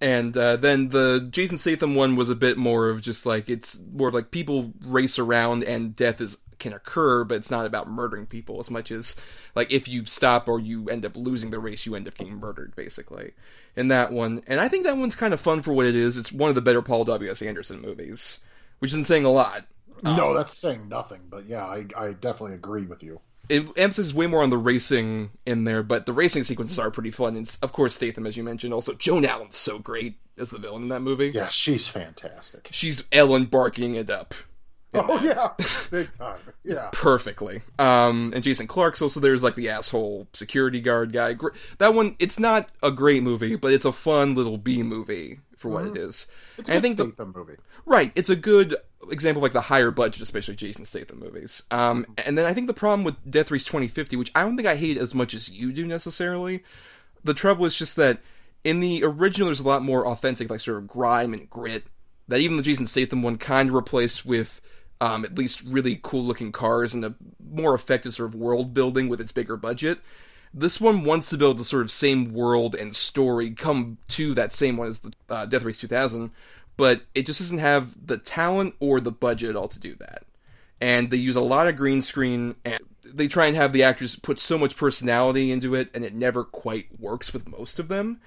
And uh, then the Jason Statham one was a bit more of just like it's more of like people race around and death is can occur, but it's not about murdering people as much as like if you stop or you end up losing the race, you end up getting murdered basically. In that one, and I think that one's kind of fun for what it is. It's one of the better Paul W S Anderson movies, which isn't saying a lot.
no, that's saying nothing, but yeah, I, I definitely agree with you.
It emphasizes way more on the racing in there, but the racing sequences are pretty fun. And of course, Statham, as you mentioned. Also, Joan Allen's so great as the villain in that movie.
Yeah, she's fantastic.
She's Ellen barking it up
Oh yeah, (laughs) big time. Yeah,
perfectly. Um, and Jason Clarke's also there's like the asshole security guard guy. That one, it's not a great movie, but it's a fun little B movie for what it is.
it's
I think the,
movie.
Right, it's a good example of like the higher budget, especially Jason Statham movies. Um, and then I think the problem with Death Race 2050, which I don't think I hate as much as you do necessarily, the trouble is just that in the original, there's a lot more authentic, like sort of grime and grit that even the Jason Statham one kind of replaced with um, at least really cool looking cars and a more effective sort of world building with its bigger budget. This one wants to build the sort of same world and story, come to that same one as the uh, Death Race 2000, but it just doesn't have the talent or the budget at all to do that. And they use a lot of green screen, and they try and have the actors put so much personality into it, and it never quite works with most of them.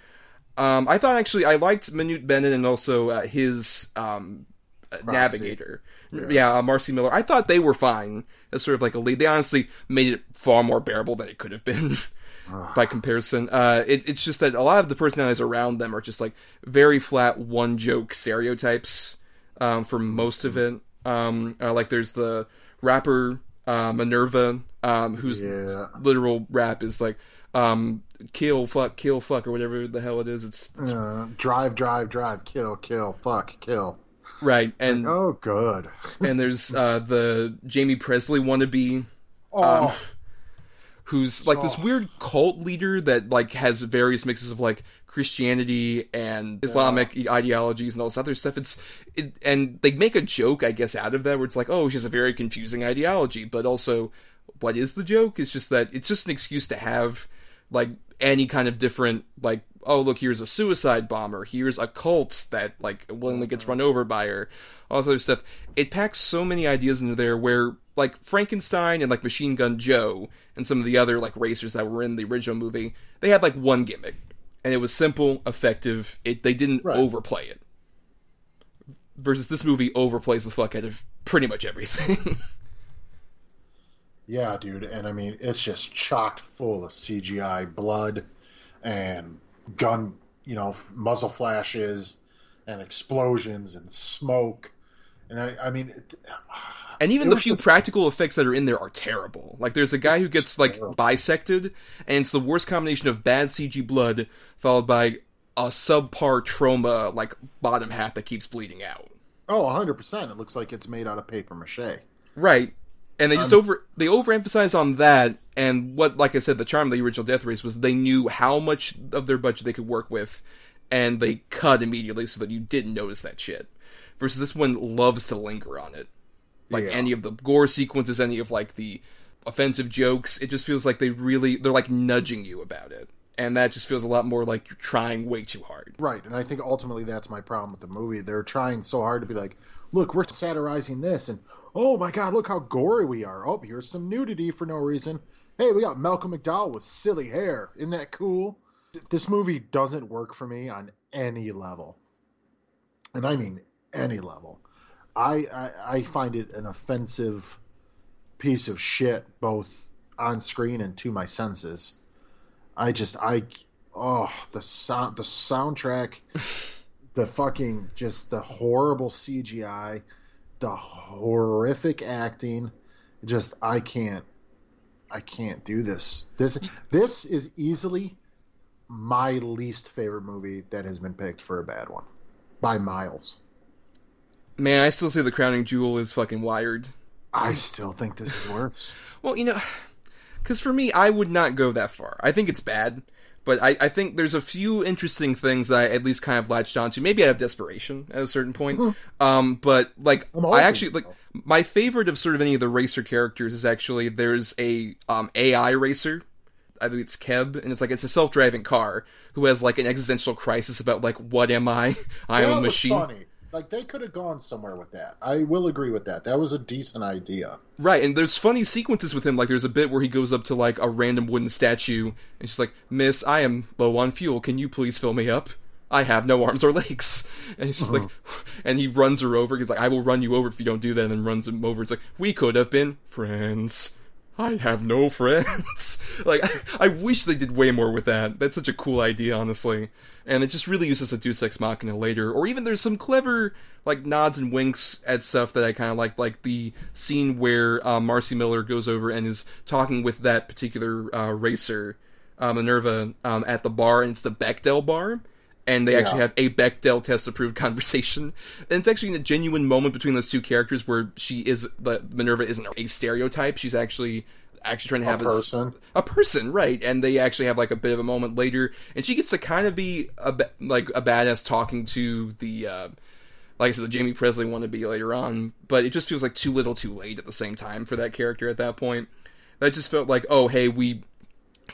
Um, I thought actually I liked Manu Bennett and also uh, his um, uh, navigator. Yeah, uh, Marci Miller. I thought they were fine as sort of like a lead. They honestly made it far more bearable than it could have been (sighs) by comparison. Uh, it, it's just that a lot of the personalities around them are just like very flat one joke stereotypes um, for most of it. Um, uh, like there's the rapper uh, Minerva, um, whose
Yeah.
literal rap is like um, kill, fuck, kill, fuck, or whatever the hell it is. It's, it's
Uh, drive, drive, drive, kill, kill, fuck, kill.
Right, and
Oh, good.
and there's uh, the Jaime Pressly wannabe
Oh,
who's like this weird cult leader that like has various mixes of like Christianity and Islamic ideologies and all this other stuff. It's it, and they make a joke, I guess, out of that where it's like, oh, she has a very confusing ideology, but also, what is the joke? It's just that it's just an excuse to have like any kind of different like oh look here's a suicide bomber. Here's a cult that like willingly gets mm-hmm. run over by her. All this other stuff. It packs so many ideas into there where like frankenstein and like machine gun joe and some of the other like racers that were in the original movie they had like one gimmick. And it was simple effective. It they didn't
Right.
overplay it. Versus this movie overplays the fuck out of pretty much everything. (laughs)
Yeah, dude, and I mean it's just chocked full of CGI blood and gun, you know, muzzle flashes and explosions and smoke. And I, I mean, it,
And even the few
just-
practical effects that are in there are terrible. Like there's a guy who gets like bisected, and it's the worst combination of bad CG blood followed by a subpar trauma like bottom half that keeps bleeding out.
oh, 100%. It looks like it's made out of paper mache.
Right. And they just
Um,
over they overemphasize on that and what like I said the charm of the original Death Race was they knew how much of their budget they could work with and they cut immediately so that you didn't notice that shit. Versus this one loves to linger on it. Like
Yeah.
any of the gore sequences, any of like the offensive jokes, it just feels like they really they're like nudging you about it. And that just feels a lot more like you're trying way too hard.
Right, and I think ultimately that's my problem with the movie. They're trying so hard to be like, look, we're satirizing this, and oh my god, look how gory we are. Oh, here's some nudity for no reason. Hey, we got Malcolm McDowell with silly hair. Isn't that cool? This movie doesn't work for me on any level, and I mean any level. I I, I find it an offensive piece of shit, both on screen and to my senses. I just I oh the sound the soundtrack (laughs) the fucking just the horrible CGI the horrific acting. Just I can't I can't do this. This this is easily my least favorite movie that has been picked for a bad one by miles.
Man, I still say the crowning jewel is fucking wired.
I still think this is worse. (laughs)
Well, you know, because for me, I would not go that far. I think it's bad, but I, I think there's a few interesting things that I at least kind of latched onto, maybe out of desperation at a certain point. Um, but like, I actually like my favorite of sort of any of the racer characters is actually there's a um AI racer. I think it's Keb, and it's like it's a self-driving car who has like an existential crisis about like what am I? (laughs) I am a machine.
funny like they could have gone somewhere with that I will agree with that that was a decent idea
Right, and there's funny sequences with him. Like, there's a bit where he goes up to like a random wooden statue, and she's like, "Miss, I am low on fuel. Can you please fill me up? I have no arms or legs." (laughs) And he's just like, uh-huh. (laughs) and he runs her over. He's like, "I will run you over if you don't do that." And then runs him over. It's like, "We could have been friends." I have no friends. (laughs) like, I, wish they did way more with that. That's such a cool idea, honestly. And it just really uses a Deus Ex Machina later. Or even there's some clever, like, nods and winks at stuff that I kind of like. Like the scene where uh, Marci Miller goes over and is talking with that particular uh, racer, uh, Minerva, um, at the bar, and it's the Bechdel bar and they actually have a Bechdel test approved (laughs) conversation. And it's actually a genuine moment between those two characters where she is the Minerva isn't a stereotype. She's actually actually trying to have a
person.
a person, right? And they actually have like a bit of a moment later, and she gets to kind of be a like a badass talking to the. Uh, like I said, the Jaime Pressly want to be later on, but it just feels like too little, too late at the same time for that character at that point. That just felt like, oh, hey, we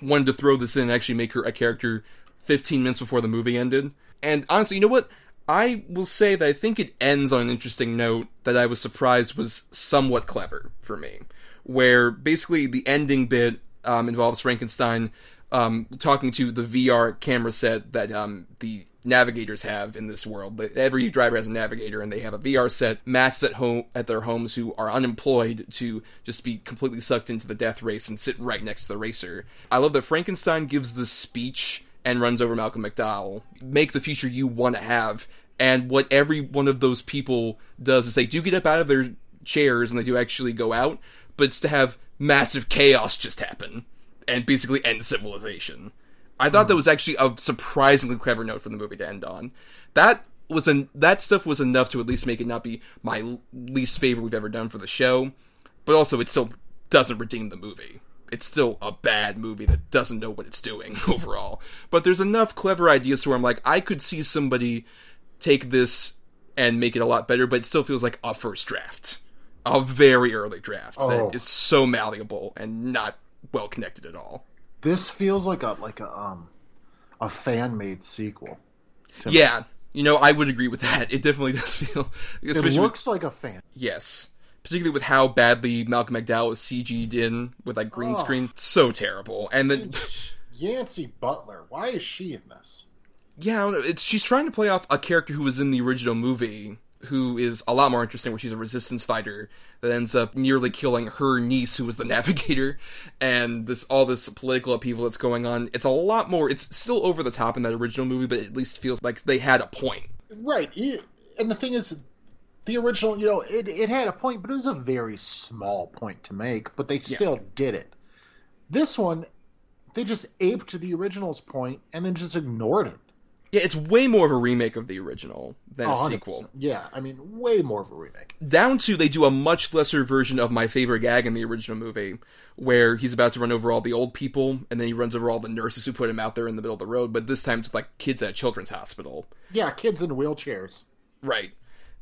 wanted to throw this in and actually make her a character 15 minutes before the movie ended. And honestly, you know what? I will say that I think it ends on an interesting note that I was surprised was somewhat clever for me. Where basically the ending bit um, involves Frankenstein um, talking to the VR camera set that um, the navigators have in this world. Every driver has a navigator, and they have a VR set, masks at home at their homes who are unemployed to just be completely sucked into the death race and sit right next to the racer. I love that Frankenstein gives this speech and runs over Malcolm McDowell. Make the future you want to have. And what every one of those people does is they do get up out of their chairs and they do actually go out, but it's to have massive chaos just happen and basically end civilization. I thought that hmm. was actually a surprisingly clever note for the movie to end on. That was an that stuff was enough to at least make it not be my least favorite we've ever done for the show, but also it still doesn't redeem the movie. It's still a bad movie that doesn't know what it's doing (laughs) overall. But there's enough clever ideas to where I'm like, I could see somebody take this and make it a lot better, but it still feels like a first draft. A very early draft
Oh.
that is so malleable and not well connected at all.
This feels like a like a um a fan made sequel. to me.
Yeah, you know, I would agree with that. It definitely does feel,
It
especially with-
looks like a fan.
yes, particularly with how badly Malcolm McDowell was CG'd in with like green
Oh.
screen, so terrible. And then,
Yancey Butler. Why is she in this?
yeah, I don't know, it's she's trying to play off a character who was in the original movie, who is a lot more interesting, where she's a resistance fighter that ends up nearly killing her niece, who was the (laughs) navigator, and this all this political upheaval that's going on. It's a lot more. It's still over the top in that original movie, but it at least feels like they had a point.
Right. And the thing is, the original, you know, it, it had a point, but it was a very small point to make, but they still did it. This one, they just aped the original's point and then just ignored it.
Yeah, it's way more of a remake of the original than a
100%.
sequel.
Yeah, I mean, way more of a remake.
down to they do a much lesser version of my favorite gag in the original movie where he's about to run over all the old people and then he runs over all the nurses who put him out there in the middle of the road but this time it's like kids at a children's hospital
Yeah, kids in wheelchairs.
right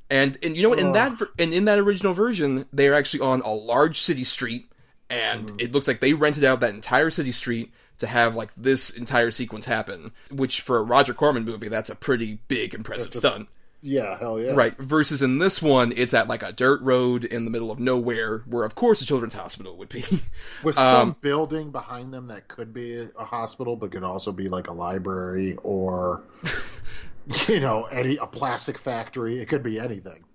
and and you know what in that and in that original version they are actually on a large city street and it looks like they rented out that entire city street to have like this entire sequence happen which for a roger corman movie that's a pretty big impressive stunt
Yeah, hell yeah.
Right. Versus in this one, it's at like a dirt road in the middle of nowhere, where of course a children's hospital would be. (laughs)
With
Um,
some building behind them that could be a hospital, but could also be like a library or, (laughs) (laughs) you know, any a plastic factory. It could be anything.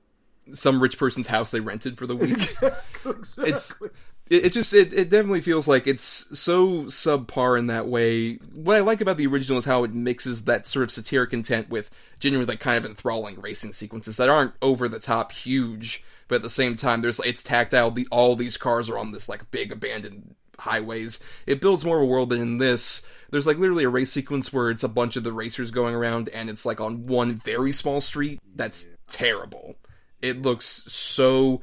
Some rich person's house they rented for the week. (laughs)
Exactly.
it's it, it just it, it definitely feels like it's so subpar in that way. What I like about the original is how it mixes that sort of satiric intent with genuinely like kind of enthralling racing sequences that aren't over the top huge, but at the same time there's it's tactile. The all these cars are on this like big abandoned highways. It builds more of a world than in this. There's like literally a race sequence where it's a bunch of the racers going around and it's like on one very small street that's terrible. It looks so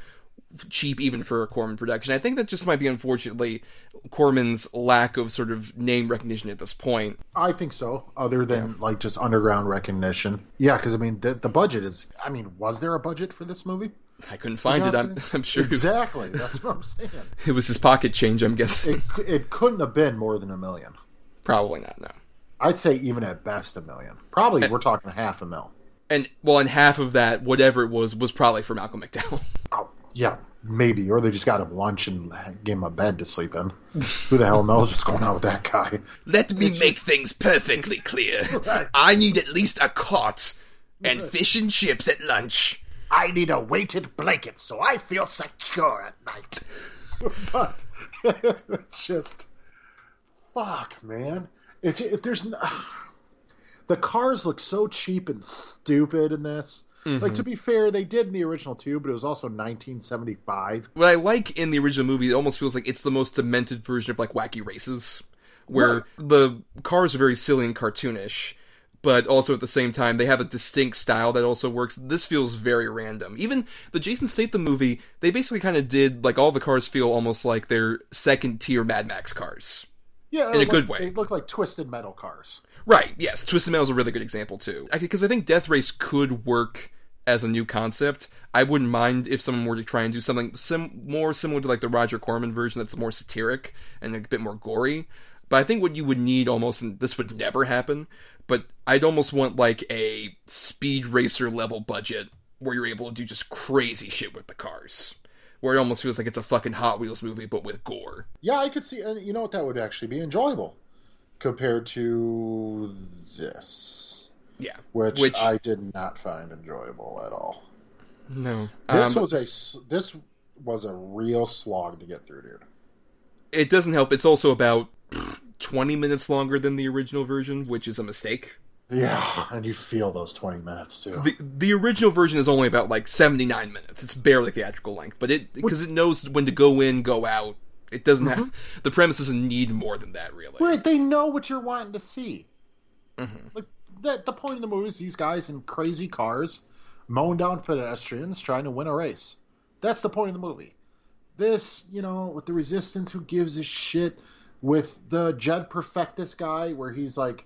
cheap even for a Corman production. I think that just might be unfortunately Corman's lack of sort of name recognition at this point.
I think so. Other than like just underground recognition. Yeah, because I mean, the, the budget is. I mean, was there a budget for this movie?
I couldn't find
You
it. I'm. I'm sure
Exactly. That's what I'm saying. (laughs)
it was his pocket change. I'm guessing.
It, it couldn't have been more than a million.
Probably not. No.
I'd say even at best a million. Probably we're talking half a mil.
And well, and half of that, whatever it was, was probably for Malcolm McDowell. (laughs)
Oh, yeah, maybe. Or they just got him lunch and gave him a bed to sleep in. Who the hell knows what's going on with that guy?
Let me make things perfectly clear. (laughs) I need at least a cot and fish and chips at lunch.
I need a weighted blanket so I feel secure at night. (laughs) but (laughs) just fuck, man. It's it, there's the cars look so cheap and stupid in this. Like to mm-hmm. be fair, they did in the original too, but it was also 1975.
what I like in the original movie, it almost feels like it's the most demented version of like wacky races, where
Right.
the cars are very silly and cartoonish, but also at the same time they have a distinct style that also works. This feels very random. Even the Jason Statham movie, they basically kind of did like all the cars feel almost like they're second tier Mad Max cars.
Yeah,
In a good way.
They look like twisted metal cars.
Right. Yes. Twisted Metal is a really good example too. Because I think Death Race could work as a new concept. I wouldn't mind if someone were to try and do something sim- more similar to like the Roger Corman version that's more satiric and a bit more gory. But I think what you would need almost, and this would never happen, but I'd almost want like a speed racer level budget where you're able to do just crazy shit with the cars. Where it almost feels like it's a fucking Hot Wheels movie, but with gore.
Yeah, I could see. And you know what? That would actually be enjoyable compared to this,
Yeah.
which,
Which-
I did not find enjoyable at all.
No.
This
Um,
was a this was a real slog to get through, dude.
it doesn't help. It's also about 20 minutes longer than the original version, which is a mistake.
Yeah, and you feel those twenty minutes too.
The the original version is only about like 79 minutes. It's barely theatrical length, but it because it knows when to go in, go out. It doesn't have the premise doesn't need more than that really.
Right, they know what you're wanting to see.
Mm-hmm.
Like that, the point of the movie is these guys in crazy cars mowing down pedestrians trying to win a race. That's the point of the movie. This, you know, with the resistance, who gives a shit? With the Jed Perfectus guy, where he's like,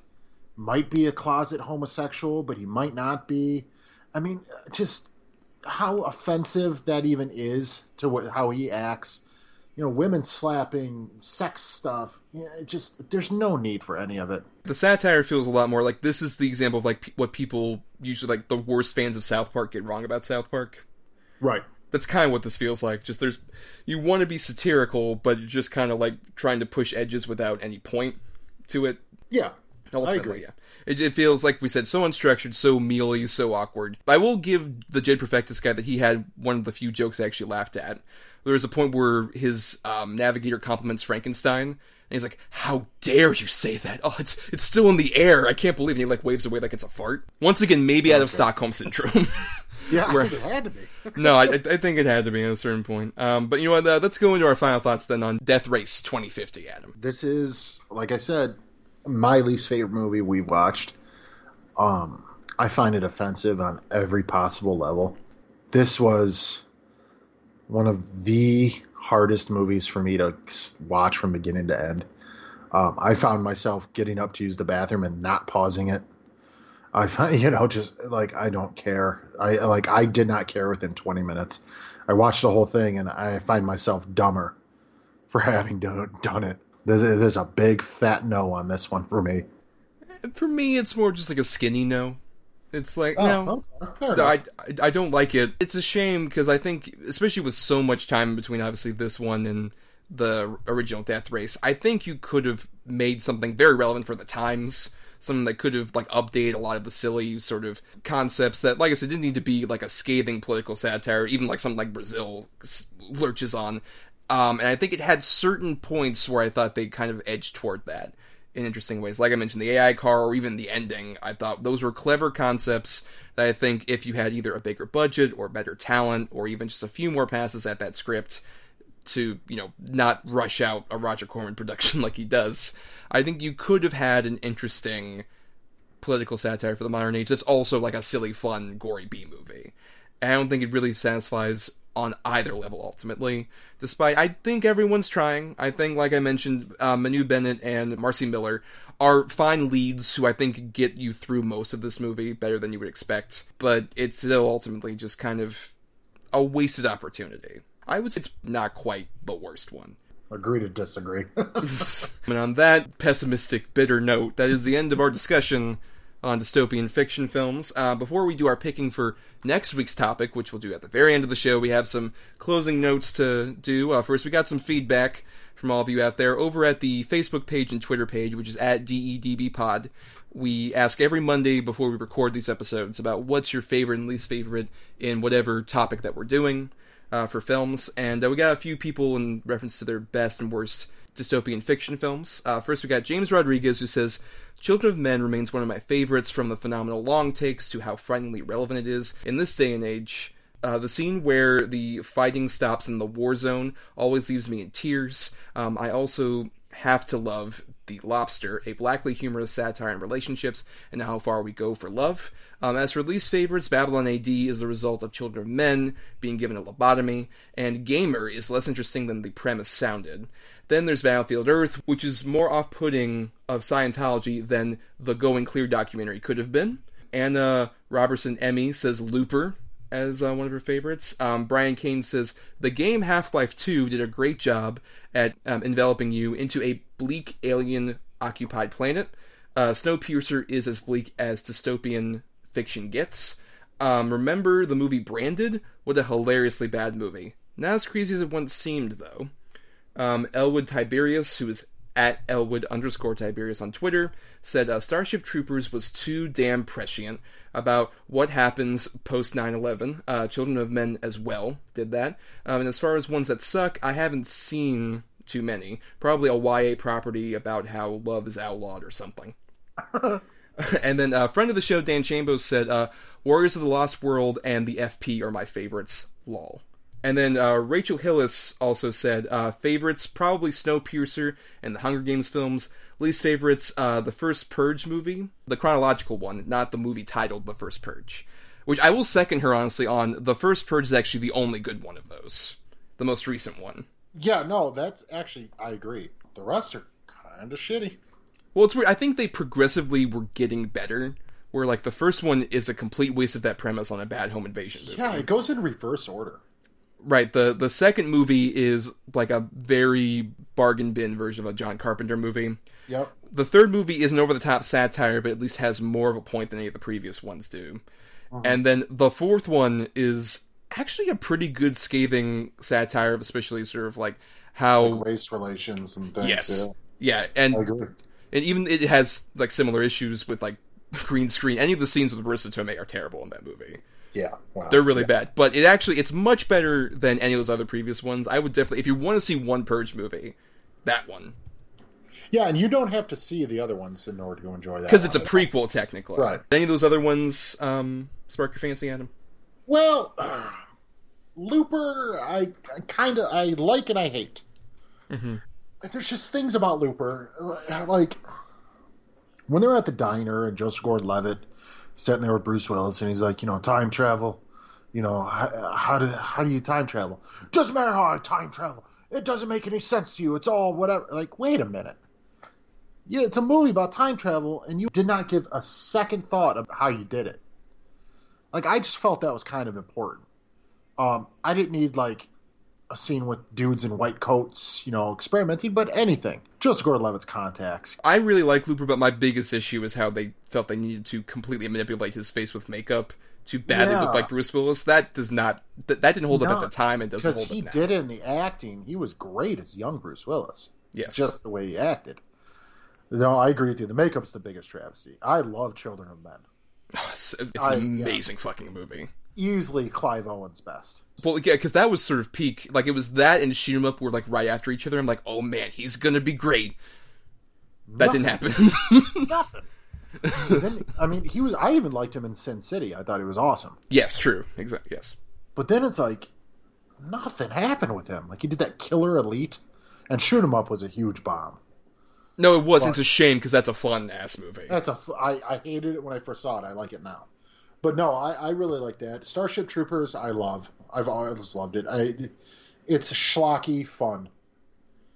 might be a closet homosexual, but he might not be. I mean, just how offensive that even is to what, how he acts you know, women slapping, sex stuff. Yeah, it just there's no need for any of it.
The satire feels a lot more like this is the example of like what people usually like the worst fans of South Park get wrong about South Park.
Right.
That's kind of what this feels like. Just there's you want to be satirical, but you're just kind of like trying to push edges without any point to it.
Yeah.
Ultimately,
agree.
yeah. It, it feels like we said so unstructured, so mealy, so awkward. I will give the Jed Perfectus guy that he had one of the few jokes I actually laughed at. There was a point where his um, navigator compliments Frankenstein, and he's like, "How dare you say that? Oh, it's it's still in the air. I can't believe." it." And he like waves away like it's a fart. Once again, maybe out of Stockholm syndrome. (laughs)
Yeah,
Where-
think it had to be.
no, I, I think it had to be at a certain point. Um, but you know what? Uh, let's go into our final thoughts then on Death Race 2050, Adam.
this is like I said, my least favorite movie we watched. Um, I find it offensive on every possible level. This was one of the hardest movies for me to watch from beginning to end. Um, I found myself getting up to use the bathroom and not pausing it. I find, (laughs) you know, just like I don't care. I like I did not care within 20 minutes. I watched the whole thing and I find myself dumber for (laughs) having done, done it. There's, there's a big fat no on this one for me.
For me, it's more just like a skinny no. It's like, oh, no,
Oh, okay.
I. I I don't like it. It's a shame because I think, especially with so much time between obviously this one and the original Death Race, I think you could have made something very relevant for the times. Something that could have like updated a lot of the silly sort of concepts that, like I said, didn't need to be like a scathing political satire. Even like something like Brazil lurches on. Um, and I think it had certain points where I thought they kind of edged toward that in interesting ways. Like I mentioned, the AI car or even the ending, I thought those were clever concepts that I think if you had either a bigger budget or better talent or even just a few more passes at that script to, you know, not rush out a Roger Corman (laughs) production like he does, I think you could have had an interesting political satire for the modern age that's also like a silly, fun, gory B movie. And I don't think it really satisfies on either level ultimately. Despite, I think everyone's trying. I think, like I mentioned, uh, Manu Bennett and Marci Miller are fine leads who I think get you through most of this movie better than you would expect. But it's still ultimately just kind of a wasted opportunity. I would say it's not quite the worst one.
Agree to disagree. (laughs) (laughs)
And on that pessimistic, bitter note, that is the end of our discussion on dystopian fiction films. Uh, before we do our picking for next week's topic, which we'll do at the very end of the show, we have some closing notes to do. Uh, first, we got some feedback from all of you out there over at the Facebook page and Twitter page, which is at DEDBpod. We ask every Monday before we record these episodes about what's your favorite and least favorite in whatever topic that we're doing uh, for films, and uh, we got a few people in reference to their best and worst dystopian fiction films. Uh, first, we got James Rodriguez who says, "Children of Men remains one of my favorites, from the phenomenal long takes to how frighteningly relevant it is in this day and age." Uh, the scene where the fighting stops in the war zone always leaves me in tears. Um, I also have to love The Lobster, a blackly humorous satire on relationships and how far we go for love. Um, as for least favorites, Babylon AD is the result of Children of Men being given a lobotomy, and Gamer is less interesting than the premise sounded. Then there's Battlefield Earth, which is more off putting of Scientology than the Going Clear documentary could have been. Anna Robertson Emmy says Looper as uh, one of her favorites. Um, Brian Kane says the game Half Life 2 did a great job at um, enveloping you into a bleak alien occupied planet. Uh, Snowpiercer is as bleak as dystopian fiction gets. Um, remember the movie Branded? What a hilariously bad movie. Not as crazy as it once seemed, though. Um, Elwood Tiberius, who is at Elwood underscore Tiberius on Twitter, said uh, Starship Troopers was too damn prescient about what happens post 9 11. Uh, Children of Men as well did that. Um, and as far as ones that suck, I haven't seen too many. Probably a YA property about how love is outlawed or something. (laughs) and then a friend of the show, Dan Chambos, said uh, Warriors of the Lost World and the FP are my favorites. Lol. And then uh, Rachel Hillis also said uh, favorites probably Snowpiercer and the Hunger Games films. Least favorites uh, the first Purge movie, the chronological one, not the movie titled The First Purge. Which I will second her honestly on. The first Purge is actually the only good one of those, the most recent one.
yeah, no, that's actually I agree. The rest are kind of shitty.
Well, it's weird. I think they progressively were getting better. Where like the first one is a complete waste of that premise on a bad home invasion movie.
Yeah, it goes in reverse order.
Right. The the second movie is like a very bargain bin version of a John Carpenter movie.
Yep.
The third movie is an over the top satire, but at least has more of a point than any of the previous ones do. Uh-huh. And then the fourth one is actually a pretty good scathing satire of especially sort of like how
Race relations and things.
yes.
Yeah.
Yeah, and and even it has like similar issues with like green screen. Any of the scenes with Marisa Tomei are terrible in that movie.
Yeah, wow.
They're really
Yeah.
bad, but it actually it's much better than any of those other previous ones. I would definitely, if you want to see one Purge movie, that one
Yeah, and you don't have to see the other ones in order to enjoy that.
because it's a prequel technically.
Right.
Any of those other ones um, spark your fancy, Adam?
Well, Looper, I, I kind of I like and I hate.
Mm-hmm.
There's just things about Looper, uh, like when they're at the diner and Joseph Gordon-Levitt sitting there with Bruce Willis, and he's like, you know, time travel. You know, how, how do how do you time travel? Doesn't matter how I time travel. It doesn't make any sense to you. It's all whatever. Like, wait a minute. Yeah, it's a movie about time travel, and you did not give a second thought of how you did it. Like, I just felt that was kind of important. Um, I didn't need like a scene with dudes in white coats, you know, experimenting, but anything. Joseph Gordon-Levitt's contacts.
I really like Looper, but my biggest issue is how they felt they needed to completely manipulate his face with makeup to badly
Yeah.
look like Bruce Willis. That does not that, that didn't hold up at the time and doesn't
because
hold
he
up now.
did it in the acting. He was great as young Bruce Willis.
Yes.
just the way he acted. No, I agree with you. The makeup's the biggest travesty. I love Children of Men.
It's, (sighs) it's
I-
an
yeah.
amazing fucking movie.
Easily Clive Owen's best.
Well, yeah, because that was sort of peak. Like it was that and Shoot 'Em Up were like right after each other. I'm like, oh man, he's gonna be great. That didn't happen. (laughs)
Nothing. I mean, he was. I even liked him in Sin City. I thought he was awesome.
yes, true. Exactly. Yes.
But then it's like nothing happened with him. Like he did that Killer Elite, and Shoot 'Em Up was a huge bomb.
No, it wasn't. It's a shame because that's a fun ass movie.
That's a. I, I hated it when I first saw it. I like it now. But no, I, I really like that. Starship Troopers, I love. I've always loved it. I, it's schlocky fun.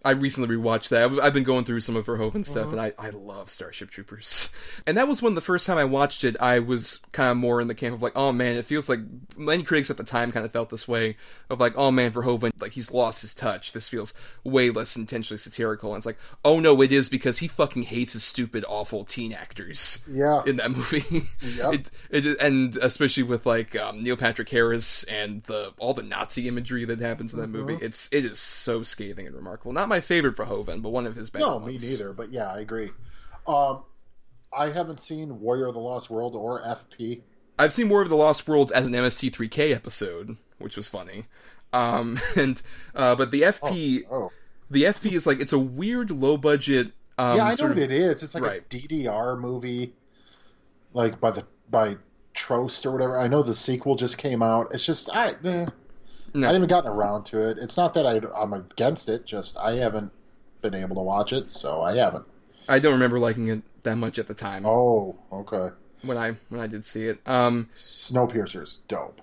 I recently rewatched that. I've- I've been going through some of Verhoeven stuff,
Uh-huh.
and I, I love Starship Troopers. (laughs) And that was when the first time I watched it, I was kind of more in the camp of like, oh man, it feels like many critics at the time kind of felt this way of like, oh man, Verhoeven, like he's lost his touch. This feels way less intentionally satirical. And it's like, oh no, it is because he fucking hates his stupid, awful teen actors.
Yeah.
in that movie. (laughs)
Yep.
it, it, and especially with like um, Neil Patrick Harris and the all the Nazi imagery that happens in that
Mm-hmm.
movie. It's it is so scathing and remarkable. Not my favorite Verhoeven, but one of his better
No,
ones.
me neither. But yeah, I agree. Um, I haven't seen Warrior of the Lost World or FP.
I've seen War of the Lost World as an MST3K episode, which was funny. Um, (laughs) and uh, but the FP,
Oh,
the FP is like it's a weird low budget. Um,
yeah, I know
sort
what it is. It's like
right.
a DDR movie, like by the by Trost or whatever. I know the sequel just came out. It's just I. Eh,
No.
I haven't gotten around to it. It's not that I, I'm against it. Just I haven't been able to watch it, so I haven't.
I don't remember liking it that much at the time
Oh, okay.
when I when I did see it. Um,
Snowpiercer's dope.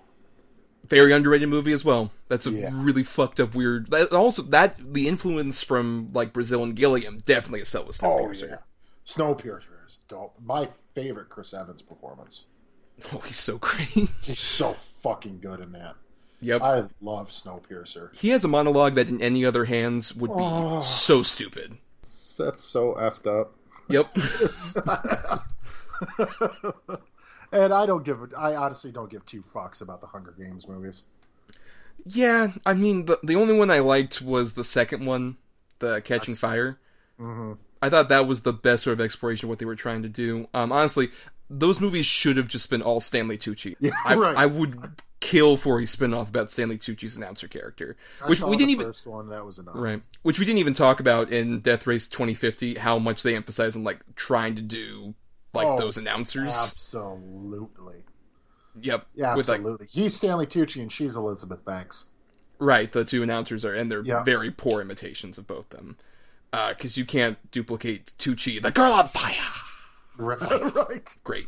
very underrated movie as well. That's a
Yeah.
really fucked up weird. That, also, that the influence from like Brazil and Gilliam definitely is felt with Snowpiercer.
Snowpiercer is dope. My favorite Chris Evans performance.
Oh, he's so (laughs) great.
He's so fucking good in that.
Yep.
I love Snowpiercer.
he has a monologue that in any other hands would be
Oh.
so stupid.
That's so effed up.
Yep. (laughs) (laughs)
And I don't give. a- I honestly don't give two fucks about the Hunger Games movies.
yeah, I mean the the only one I liked was the second one, the Catching Fire.
Mm-hmm.
I thought that was the best sort of exploration of what they were trying to do. Um, honestly, those movies should have just been all Stanley Tucci.
Yeah,
I,
right.
I would kill for a spin-off about Stanley Tucci's announcer character,
I
which we didn't even
First one that was enough.
right, which we didn't even talk about in Death Race 2050. How much they emphasize on like trying to do like
Oh,
those announcers.
Absolutely.
Yep.
Yeah,
With like
absolutely. He's Stanley Tucci and she's Elizabeth Banks.
Right, the two announcers are, and they're
Yeah.
very poor imitations of both them. Uh, because you can't duplicate Tucci, the girl on fire.
Right. (laughs) right.
Great.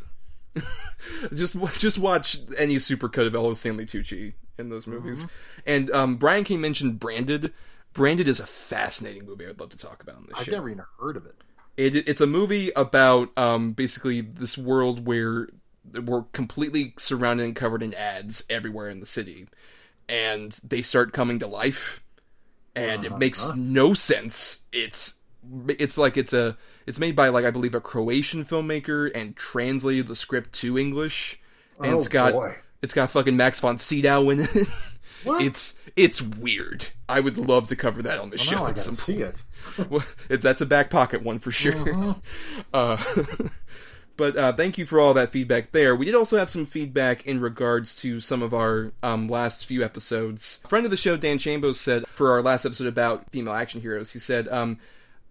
(laughs) just just watch any supercut of Ellis Stanley Tucci in those
Mm-hmm.
movies. And um, Brian King mentioned Branded. Branded is a fascinating movie. I'd love to talk about on this
I've
show.
never even heard of it.
It, it's a movie about um, basically this world where we're completely surrounded and covered in ads everywhere in the city, and they start coming to life, and it makes no sense. It's it's like it's a it's made by like I believe a Croatian filmmaker and translated the script to English, and
Oh,
it's got
boy.
it's got fucking Max von Sydow in it. (laughs)
What?
It's It's weird. I would love to cover that on the
Oh,
show
no, I
at
gotta
some
see it. (laughs)
well, it, that's a back pocket one for sure.
Uh-huh. (laughs)
Uh, but uh, thank you for all that feedback there. We did also have some feedback in regards to some of our um, last few episodes. friend of the show, Dan Chambos, said for our last episode about female action heroes, he said, um,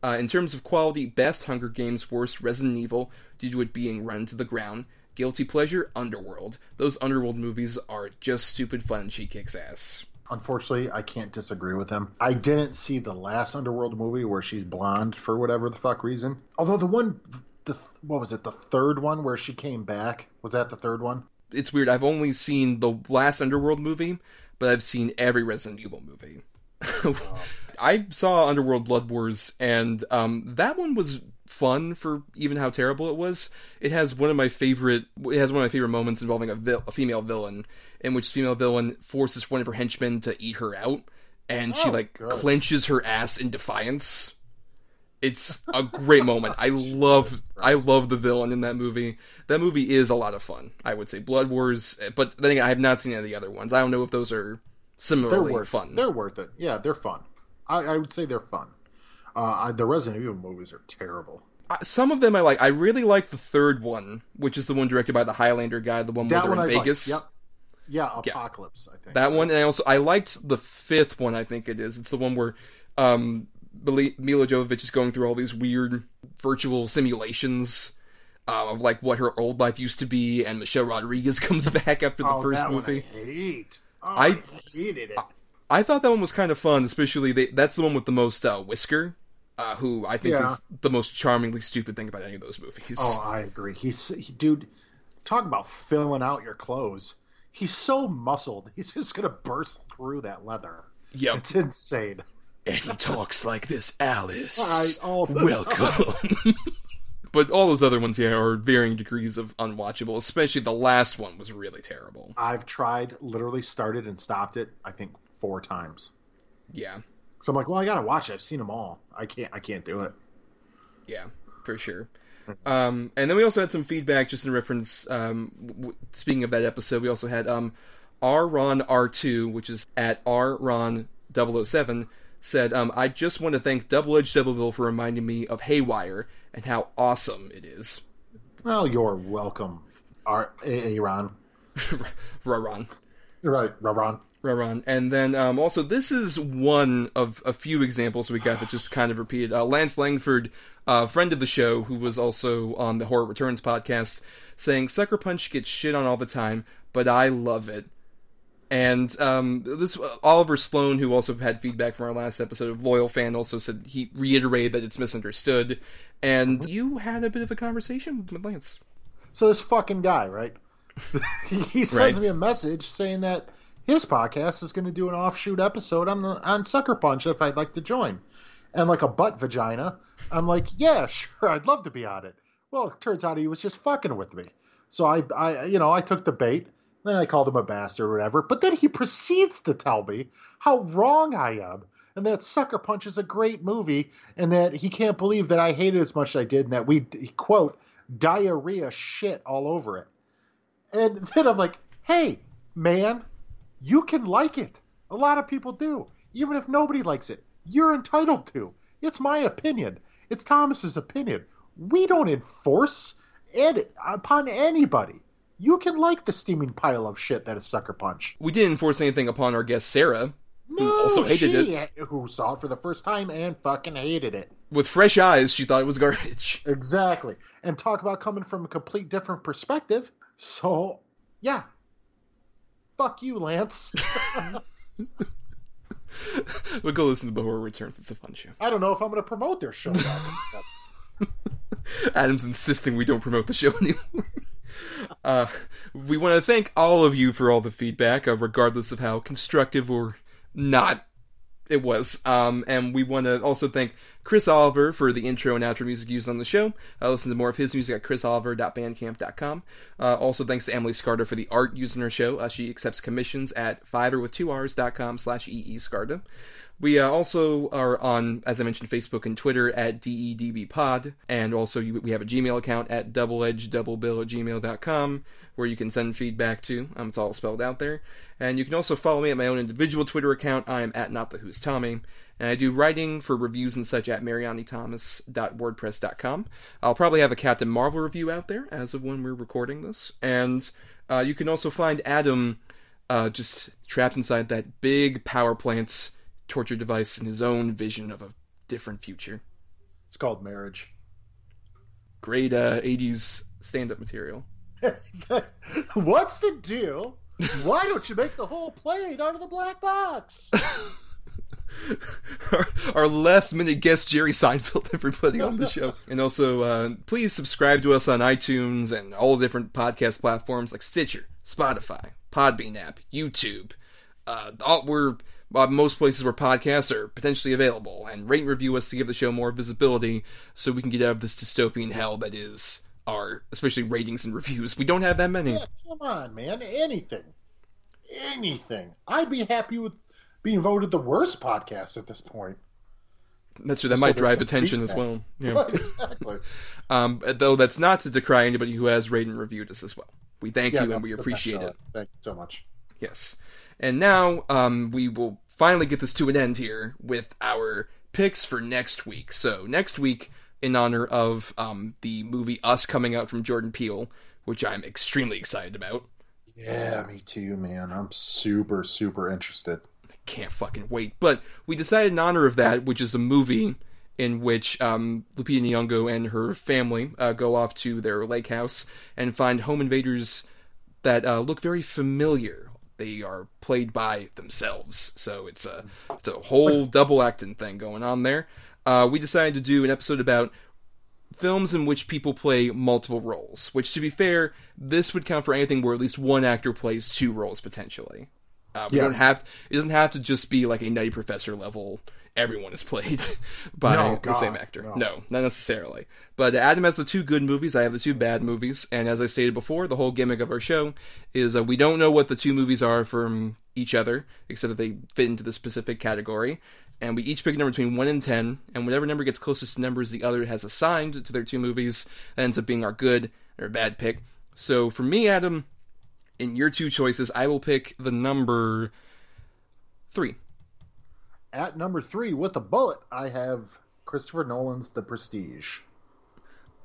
uh, in terms of quality, best Hunger Games, worst Resident Evil, due to it being run to the ground. Guilty pleasure, Underworld. Those Underworld movies are just stupid fun she kicks ass.
Unfortunately, I can't disagree with him. I didn't see the last Underworld movie where she's blonde for whatever the fuck reason. Although the one, the what was it, the third one where she came back? Was that the third one?
it's weird. I've only seen the last Underworld movie, but I've seen every Resident Evil movie. (laughs) I saw Underworld Blood Wars, and um, that one was fun for even how terrible it was. It has one of my favorite. It has one of my favorite moments involving a, vil- a female villain, in which the female villain forces one of her henchmen to eat her out, and she
Oh,
like
good.
clenches her ass in defiance. It's a great moment. I (laughs) love I love the villain in that movie. That movie is a lot of fun. I would say Blood Wars, but then again, I have not seen any of the other ones. I don't know if those are
They're
similarly
worth
fun.
They're worth it. Yeah, they're fun. I, I would say they're fun. Uh, I, the Resident Evil movies are terrible.
Uh, Some of them I like. I really like the third one, which is the one directed by the Highlander guy, the one where
That
they're
one
in
I
Vegas.
Like. Yep. Yeah, Apocalypse. I think
That one, and I also I liked the fifth one. I think it is. It's the one where um, Milla Jovovich is going through all these weird virtual simulations uh, of like what her old life used to be, and Michelle Rodriguez (laughs) comes back after the
oh,
first movie.
I hate. Oh,
I-
I, hated it.
I thought that one was kind of fun, especially they, that's the one with the most uh, Wesker, uh, who I think
Yeah.
is the most charmingly stupid thing about any of those movies.
Oh, I agree. He's he, dude. Talk about filling out your clothes. He's so muscled. He's just gonna burst through that leather.
yep.
It's insane.
And he talks like this, Alice. (laughs)
I- all
Welcome. (laughs) but all those other ones, yeah, are varying degrees of unwatchable. Especially the last one was really terrible.
I've tried, literally started and stopped it. I think four times.
Yeah,
So I'm like, well, I gotta watch it. I've seen them all. I can't. I can't do it.
yeah, for sure. Um, and then we also had some feedback just in reference. Um, w- speaking of that episode, we also had um, R Ron R2, which is at R Ron 007, said, um, "I just want to thank Double Edge Double Bill for reminding me of Haywire and how awesome it is."
Well, you're welcome, Ar- A- Aaron.
Ron. (laughs)
Right, Ron.
Raron. And then um, also, this is one of a few examples we got that just kind of repeated. Uh, Lance Langford, a friend of the show, who was also on the Horror Returns podcast, saying Sucker Punch gets shit on all the time, but I love it. And um, this Oliver Sloan, who also had feedback from our last episode of Loyal Fan, also said he reiterated that it's misunderstood. And you had a bit of a conversation with Lance.
So this fucking guy, right? he (laughs) he sends
Right.
me a message saying that his podcast is going to do an offshoot episode on the on Sucker Punch if I'd like to join, and like a butt vagina. I'm like, yeah, (laughs) sure, I'd love to be on it. Well, it turns out he was just fucking with me. So I, I, you know, I took the bait. Then I called him a bastard or whatever. But then he proceeds to tell me how wrong I am and that Sucker Punch is a great movie and that he can't believe that I hated it as much as I did and that we, quote, diarrhea shit all over it. And (laughs) then I'm like, hey, man, you can like it. A lot of people do. Even if nobody likes it, you're entitled to. It's my opinion. It's Thomas's opinion. We don't enforce it upon anybody. You can like the steaming pile of shit that is Sucker Punch.
We didn't enforce anything upon our guest Sarah,
No,
also hated
she, who saw it for the first time and fucking hated it.
with fresh eyes. She thought it was garbage.
Exactly. And talk about coming from a complete different perspective. So, yeah. Fuck you, Lance. (laughs)
But go listen to the Horror Returns. It's a fun show.
I don't know if I'm going to promote their show. (laughs)
Adam's insisting we don't promote the show (laughs) anymore. uh, we want to thank all of you for all the feedback, uh, regardless of how constructive or not it was. Um, and we want to also thank Chris Oliver for the intro and outro music used on the show. Uh, listen to more of his music at chrisoliver.bandcamp.com. Uh, also, thanks to Emily Scarda for the art used in her show. Uh, she accepts commissions at fiverr with two R's.com slash EE. We uh, also are on, as I mentioned, Facebook and Twitter at DEDBpod, and also you, we have a Gmail account at doubleedgeddoublebill at gmail.com where you can send feedback to. Um, it's all spelled out there. And you can also follow me at my own individual Twitter account. I am at Not the Who's Tommy. And I do writing for reviews and such at marianithomas.wordpress.com. I'll probably have a Captain Marvel review out there as of when we're recording this. And uh, you can also find Adam uh, just trapped inside that big power plant's torture device in his own vision of a different future.
It's called marriage.
Great uh, 80s stand up material. (laughs)
What's the deal? (laughs) Why don't you make the whole plane out of the black box? (laughs)
our, our last minute guest Jerry Seinfeld (laughs) everybody on the show. And also uh, please subscribe to us on iTunes and all the different podcast platforms like Stitcher, Spotify, Podbean app, YouTube. Uh, all, we're uh, most places where podcasts are potentially available, and rate and review us to give the show more visibility so we can get out of this dystopian hell that is our, especially ratings and reviews. We don't have that many.
Yeah, come on, man. Anything. Anything. I'd be happy with being voted the worst podcast at this point.
That's true. That
So
might drive attention as well. (laughs) Yeah.
Right, exactly. (laughs)
Um, though that's not to decry anybody who has rated and reviewed us as well. We thank
Yeah,
you and we appreciate it.
Thank you so much.
Yes. And now um, we will finally get this to an end here with our picks for next week. So next week, in honor of um, the movie Us coming out from Jordan Peele, which I'm extremely excited about.
Yeah, me too, man. I'm super, super interested.
Can't fucking wait. But we decided in honor of that, which is a movie in which um, Lupita Nyong'o and her family uh, go off to their lake house and find home invaders that uh, look very familiar. They are played by themselves, so it's a it's a whole double acting thing going on there. Uh, we decided to do an episode about films in which people play multiple roles. Which, to be fair, this would count for anything where at least one actor plays two roles potentially. Uh, we don't have it doesn't have to just be like a Nutty Professor level. Everyone is played (laughs) by
No,
the same actor.
no.
No, not necessarily. But Adam has the two good movies. I have the two bad movies. And as I stated before, the whole gimmick of our show is uh, we don't know what the two movies are from each other, except that they fit into the specific category. And we each pick a number between 1 and 10, and whatever number gets closest to numbers the other has assigned to their two movies, that ends up being our good or bad pick. So for me, Adam, in your two choices, I will pick the number 3.
At number three, with a bullet, I have Christopher Nolan's The Prestige.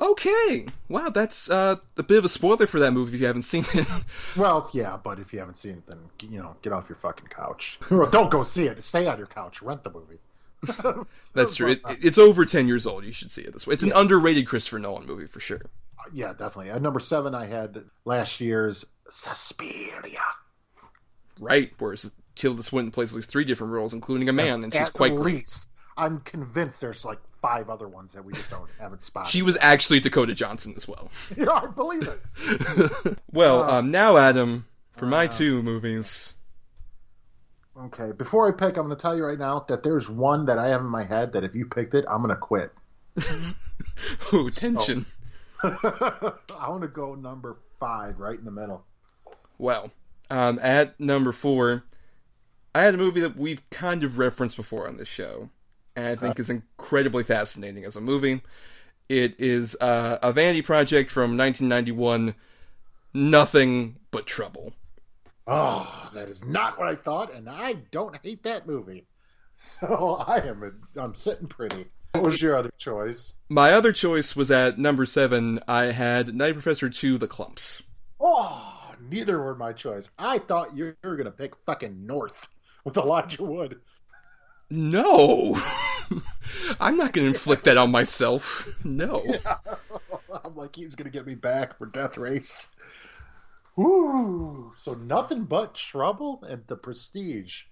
Okay. Wow, that's uh, a bit of a spoiler for that movie if you haven't seen it. (laughs)
Well, yeah, but if you haven't seen it, then you know, get off your fucking couch. (laughs) Don't go see it. Stay on your couch. Rent the movie. (laughs)
That's true. It, it's over 10 years old. You should see it this way. It's an underrated Christopher Nolan movie for sure.
Yeah, definitely. At number seven, I had last year's Suspiria.
Right. Whereas Tilda Swinton plays at least three different roles, including a man, and she's
At
quite great.
least, I'm convinced there's like five other ones that we just don't haven't spotted.
She was actually Dakota Johnson as well. (laughs)
yeah, I believe it. (laughs)
Well, um, now, Adam, for my two movies.
Okay, before I pick, I'm going to tell you right now that there's one that I have in my head that if you picked it, I'm going to quit. (laughs)
Oh, tension.
I want to go number five, right in the middle.
Well, um, at number four, I had a movie that we've kind of referenced before on this show, I think uh, is incredibly fascinating as a movie. It is uh, a vanity project from 1991, Nothing But Trouble.
Oh, that is not what I thought, and I don't hate that movie. (laughs) So I am I'm sitting pretty. What was your other choice?
My other choice was at number seven. I had Nutty Professor 2 The Klumps.
Oh, neither were my choice. I thought you were gonna pick fucking North with Elijah Wood.
No! (laughs) I'm not going to inflict that on myself. No. (laughs)
I'm like he's gonna get me back for Death Race. Ooh, so nothing but trouble and the Prestige.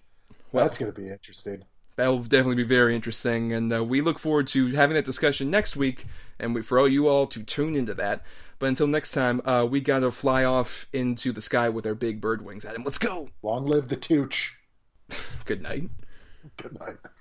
Well, That's gonna be interesting.
That'll definitely be very interesting, and uh, we look forward to having that discussion next week, and we, for all you all to tune into that. But until next time, uh, we gotta fly off into the sky with our big bird wings, Adam. Let's go!
Long live the Tooch. (laughs)
Good night.
Good night.